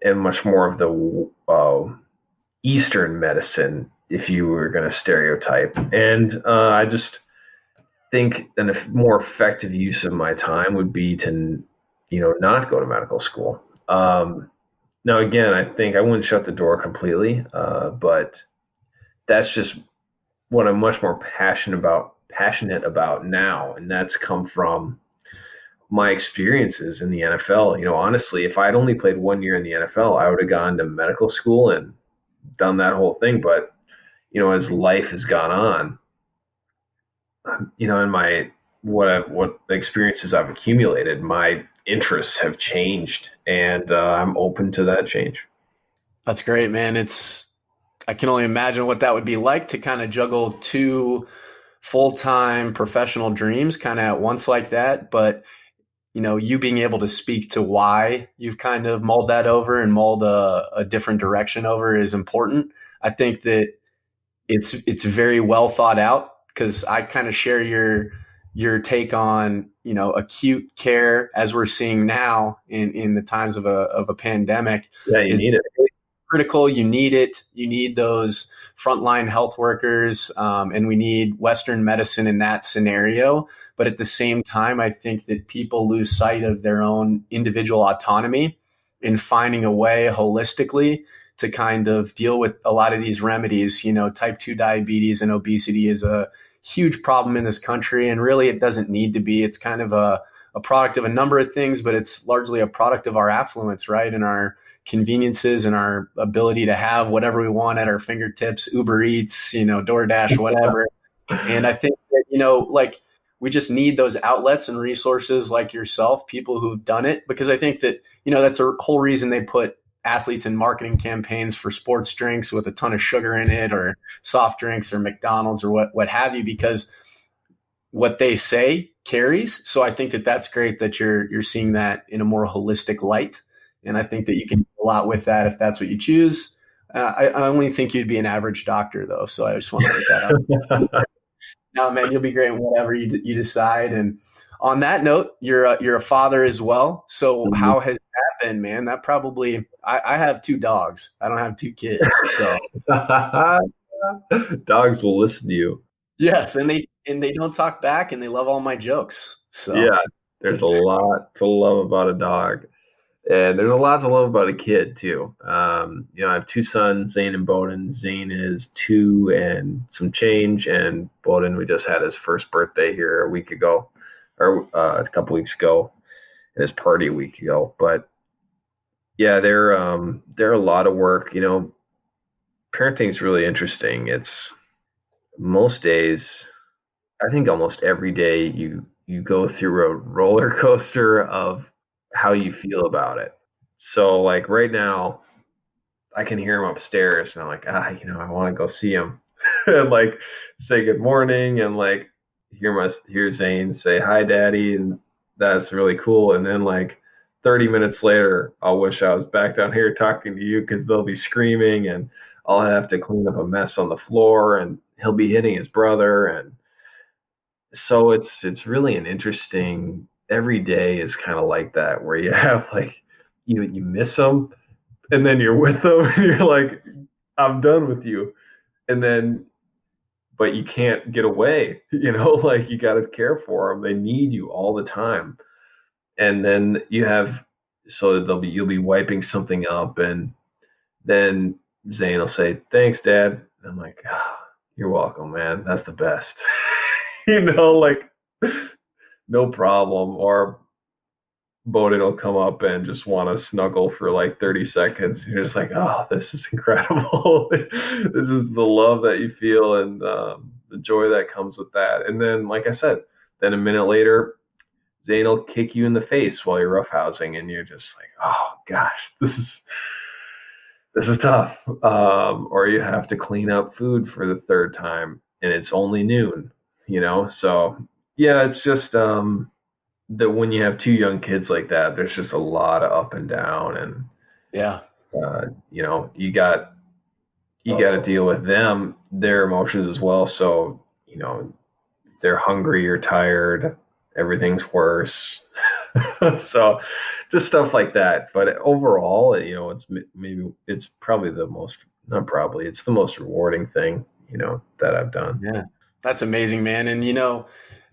and much more of the uh, Eastern medicine, if you were going to stereotype. And uh, I just think a more effective use of my time would be to, you know, not go to medical school. Um, now, again, I think I wouldn't shut the door completely, uh, but that's just what I'm much more passionate about. Passionate about now, and that's come from my experiences in the NFL. You know, honestly, if I'd only played one year in the NFL, I would have gone to medical school and done that whole thing. But, you know, as life has gone on, you know, in my what I've, what experiences I've accumulated, my interests have changed, and uh, I'm open to that change. That's great, man. It's I can only imagine what that would be like to kind of juggle two full time professional dreams kind of at once like that. But you know, you being able to speak to why you've kind of mulled that over and mulled a, a different direction over is important. I think that it's it's very well thought out because I kind of share your your take on you know acute care as we're seeing now in in the times of a of a pandemic. Yeah, you need it. Critical. You need it. You need those frontline health workers, um, and we need Western medicine in that scenario. But at the same time, I think that people lose sight of their own individual autonomy in finding a way holistically to kind of deal with a lot of these remedies. You know, type 2 diabetes and obesity is a huge problem in this country, and really it doesn't need to be. It's kind of a, a product of a number of things, but it's largely a product of our affluence, right? And our conveniences and our ability to have whatever we want at our fingertips, Uber Eats, you know, DoorDash, whatever. and I think that, you know, like we just need those outlets and resources like yourself, people who've done it, because I think that, you know, that's a whole reason they put athletes in marketing campaigns for sports drinks with a ton of sugar in it or soft drinks or McDonald's or what, what have you, because what they say carries. So I think that that's great that you're, you're seeing that in a more holistic light. And I think that you can do a lot with that if that's what you choose. Uh, I, I, only think you'd be an average doctor though. So I just want to put that out. no, man, you'll be great in whatever you, you decide. And on that note, you're a, you're a father as well. So mm-hmm. how has that been, man? That probably I, I, have two dogs. I don't have two kids. So dogs will listen to you. Yes, and they and they don't talk back, and they love all my jokes. So yeah, there's a lot to love about a dog. And there's a lot to love about a kid too. Um, you know, I have two sons, Zane and Bowden. Zane is two and some change, and Bowden we just had his first birthday here a week ago, or uh, a couple weeks ago, his party a week ago. But yeah, they're um, they're a lot of work. You know, parenting is really interesting. It's most days, I think almost every day you you go through a roller coaster of how you feel about it. So like right now, I can hear him upstairs, and I'm like, ah, you know, I want to go see him, and like say good morning, and like hear my hear Zane say hi, daddy, and that's really cool. And then like 30 minutes later, I'll wish I was back down here talking to you because they'll be screaming, and I'll have to clean up a mess on the floor, and he'll be hitting his brother, and so it's it's really an interesting every day is kind of like that, where you have like you you miss them, and then you're with them, and you're like, I'm done with you, and then but you can't get away. You know, like you got to care for them. They need you all the time, and then you have so they'll be you'll be wiping something up, and then Zane will say, "Thanks, Dad." And I'm like, oh, "You're welcome, man. That's the best." you know, like no problem. Or Bowden will come up and just want to snuggle for like 30 seconds. You're just like, oh, this is incredible. this is the love that you feel and um, the joy that comes with that. And then, like I said, then a minute later, Zane will kick you in the face while you're roughhousing, and you're just like, oh gosh, this is this is tough. Um, or you have to clean up food for the third time, and it's only noon. You know, so yeah, it's just um, that when you have two young kids like that, there's just a lot of up and down, and yeah, uh, you know, you got you got to deal with them, their emotions as well. So you know, they're hungry or tired, everything's worse. so just stuff like that. But overall, you know, it's maybe it's probably the most not probably it's the most rewarding thing you know that I've done. Yeah, that's amazing, man. And you know,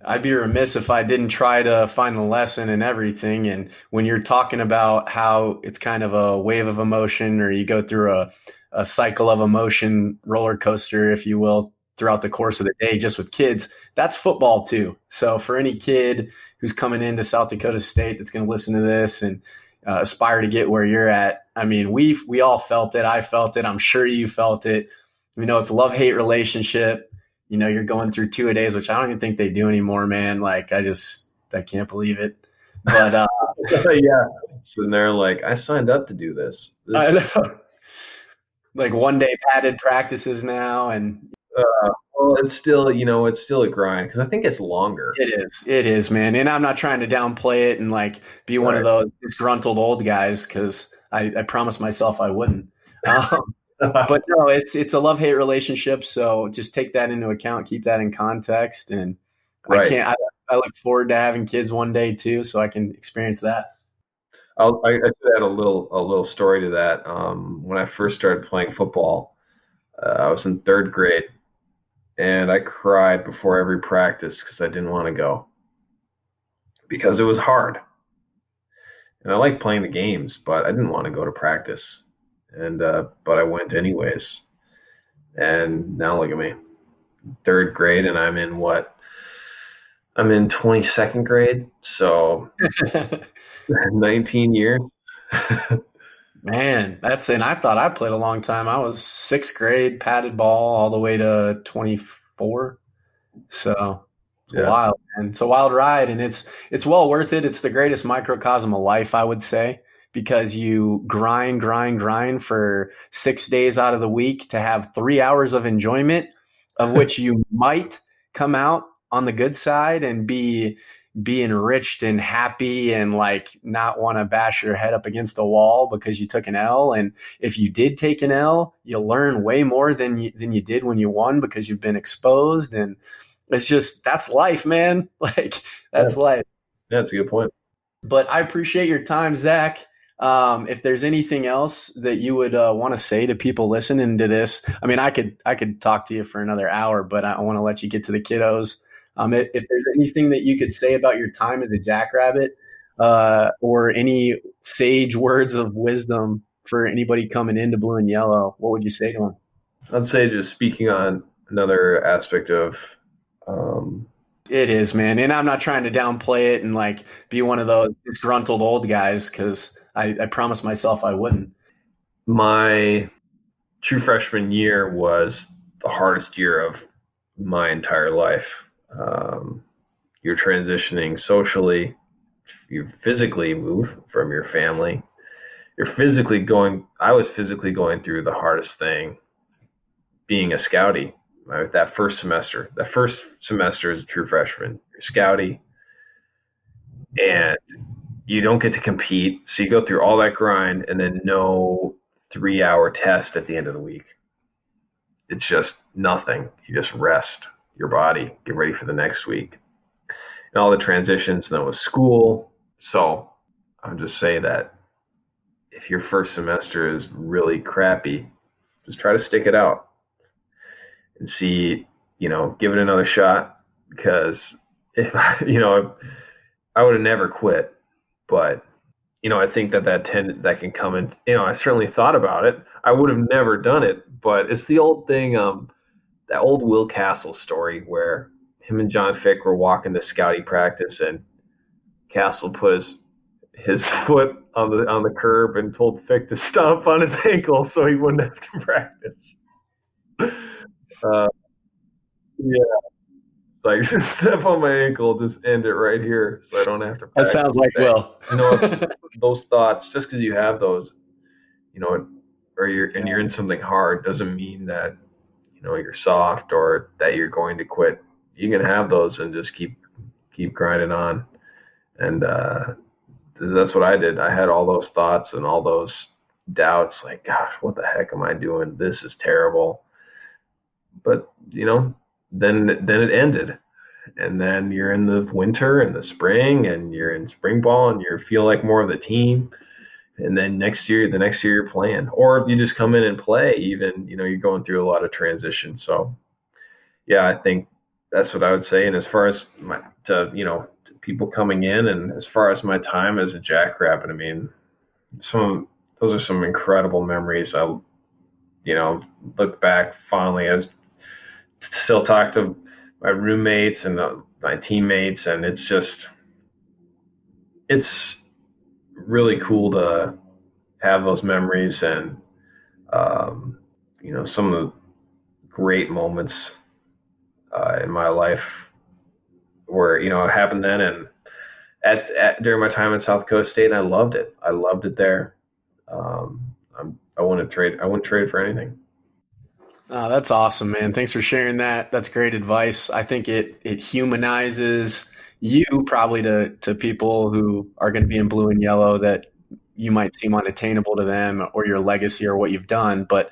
I'd be remiss if I didn't try to find the lesson in everything. And when you're talking about how it's kind of a wave of emotion, or you go through a, a cycle of emotion roller coaster, if you will, throughout the course of the day, just with kids, that's football too. So for any kid who's coming into South Dakota State that's going to listen to this and uh, aspire to get where you're at, I mean, we we all felt it. I felt it. I'm sure you felt it. We know it's a love hate relationship you know, you're going through two a days, which I don't even think they do anymore, man. Like, I just, I can't believe it. But, uh, yeah. And they're like, I signed up to do this. this I know. Like one day padded practices now. And, uh, well, it's still, you know, it's still a grind because I think it's longer. It is. It is, man. And I'm not trying to downplay it and like be one right. of those disgruntled old guys because I, I promised myself I wouldn't. Um, but no, it's it's a love hate relationship. So just take that into account, keep that in context, and right. I can't. I, I look forward to having kids one day too, so I can experience that. I'll, I, I add a little a little story to that. Um, when I first started playing football, uh, I was in third grade, and I cried before every practice because I didn't want to go because it was hard. And I like playing the games, but I didn't want to go to practice. And uh, but I went anyways. And now look at me, third grade, and I'm in what? I'm in 22nd grade, so 19 years. Man, that's and I thought I played a long time. I was sixth grade, padded ball all the way to 24. So it's yeah. wild, and it's a wild ride, and it's it's well worth it. It's the greatest microcosm of life, I would say, because you grind, grind, grind for six days out of the week to have three hours of enjoyment, of which you might come out on the good side and be be enriched and happy and like not want to bash your head up against the wall because you took an L. And if you did take an L, you learn way more than you, than you did when you won because you've been exposed. And it's just, that's life, man. Like that's yeah. life. Yeah, that's a good point. But I appreciate your time, Zach. Um, if there's anything else that you would uh, want to say to people listening to this, I mean, I could I could talk to you for another hour, but I want to let you get to the kiddos. Um, if, if, there's anything that you could say about your time as a jackrabbit, uh, or any sage words of wisdom for anybody coming into blue and yellow, what would you say to them? I'd say just speaking on another aspect of. Um, it is, man, and I'm not trying to downplay it and like be one of those disgruntled old guys because I, I promised myself I wouldn't. My true freshman year was the hardest year of my entire life um, you're transitioning socially, you physically move from your family. You're physically going, I was physically going through the hardest thing being a scouty. Right? That first semester, that first semester as a true freshman, you're scouty and you don't get to compete. So you go through all that grind and then no three hour test at the end of the week. It's just nothing. You just rest your body, get ready for the next week. And all the transitions then with school. So I'll just say that if your first semester is really crappy, just try to stick it out and see, you know, give it another shot because if I, you know, I would have never quit, but you know, I think that that tend that can come in. You know, I certainly thought about it. I would have never done it, but it's the old thing. Um, that old Will Castle story where him and John Fick were walking to scouting practice and Castle put his his foot on the on the curb and told Fick to stomp on his ankle so he wouldn't have to practice. Uh, yeah, like step on my ankle, just end it right here, so I don't have to. That sounds like Will. you know, those thoughts, just because you have those, you know, or you're and you're in something hard, doesn't mean that you know you're soft or that you're going to quit. You can have those and just keep keep grinding on. And uh, that's what i did. I had all those thoughts and all those doubts like gosh what the heck am i doing? This is terrible. But you know then then it ended. And then you're in the winter and the spring and you're in spring ball and you feel like more of the team. And then next year the next year you're playing. Or you just come in and play even you know you're going through a lot of transition. So yeah i think that's what i would say. And as far as my to you know to people coming in and as far as my time as a jackrabbit i mean some those are some incredible memories. I you know look back fondly as still talk to my roommates and the, my teammates and it's just it's really cool to have those memories and um, you know some of the great moments uh, in my life where you know it happened then and at, at, during my time in South Dakota State and I loved it. I loved it there. Um, I'm, I wouldn't trade. I wouldn't trade for anything. Oh, that's awesome, man. Thanks for sharing that. That's great advice. I think it it humanizes you probably to to people who are going to be in blue and yellow that you might seem unattainable to them or your legacy or what you've done, but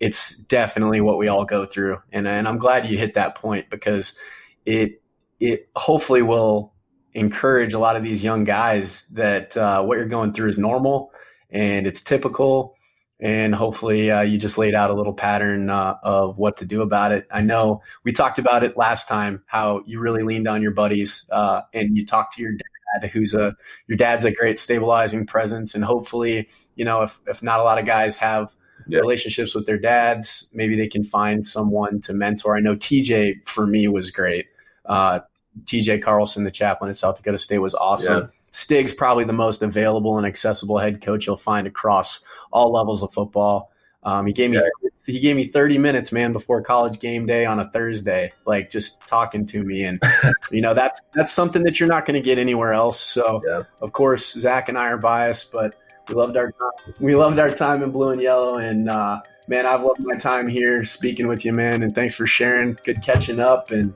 it's definitely what we all go through. And and I'm glad you hit that point because it it hopefully will encourage a lot of these young guys that uh, what you're going through is normal and it's typical. And hopefully, uh, you just laid out a little pattern uh, of what to do about it. I know we talked about it last time, how you really leaned on your buddies uh, and you talked to your dad, who's a your dad's a great stabilizing presence. And hopefully, you know, if if not a lot of guys have yeah. relationships with their dads, maybe they can find someone to mentor. I know TJ for me was great. Uh, TJ Carlson, the chaplain at South Dakota State, was awesome. Yeah. Stig's probably the most available and accessible head coach you'll find across all levels of football. Um, he gave me he gave me 30 minutes, man, before college game day on a Thursday, like just talking to me, and you know that's that's something that you're not going to get anywhere else. So, yeah. of course, Zach and I are biased, but we loved our we loved our time in blue and yellow, and uh, man, I've loved my time here speaking with you, man, and thanks for sharing. Good catching up, and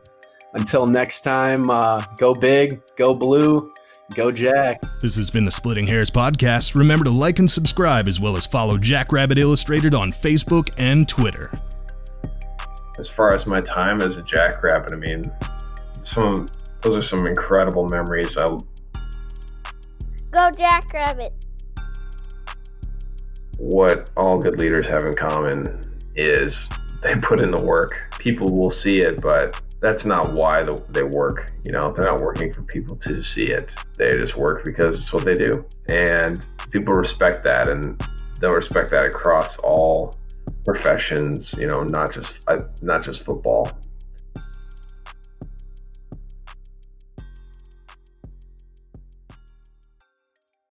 until next time, uh, go big, go blue, go Jack. This has been the Splitting Hairs podcast. Remember to like and subscribe, as well as follow Jackrabbit Illustrated on Facebook and Twitter. As far as my time as a Jackrabbit, I mean, some those are some incredible memories. I go Jackrabbit. What all good leaders have in common is they put in the work. People will see it, but that's not why they work. You know, they're not working for people to see it. They just work because it's what they do, and people respect that, and they'll respect that across all professions. You know, not just uh, not just football.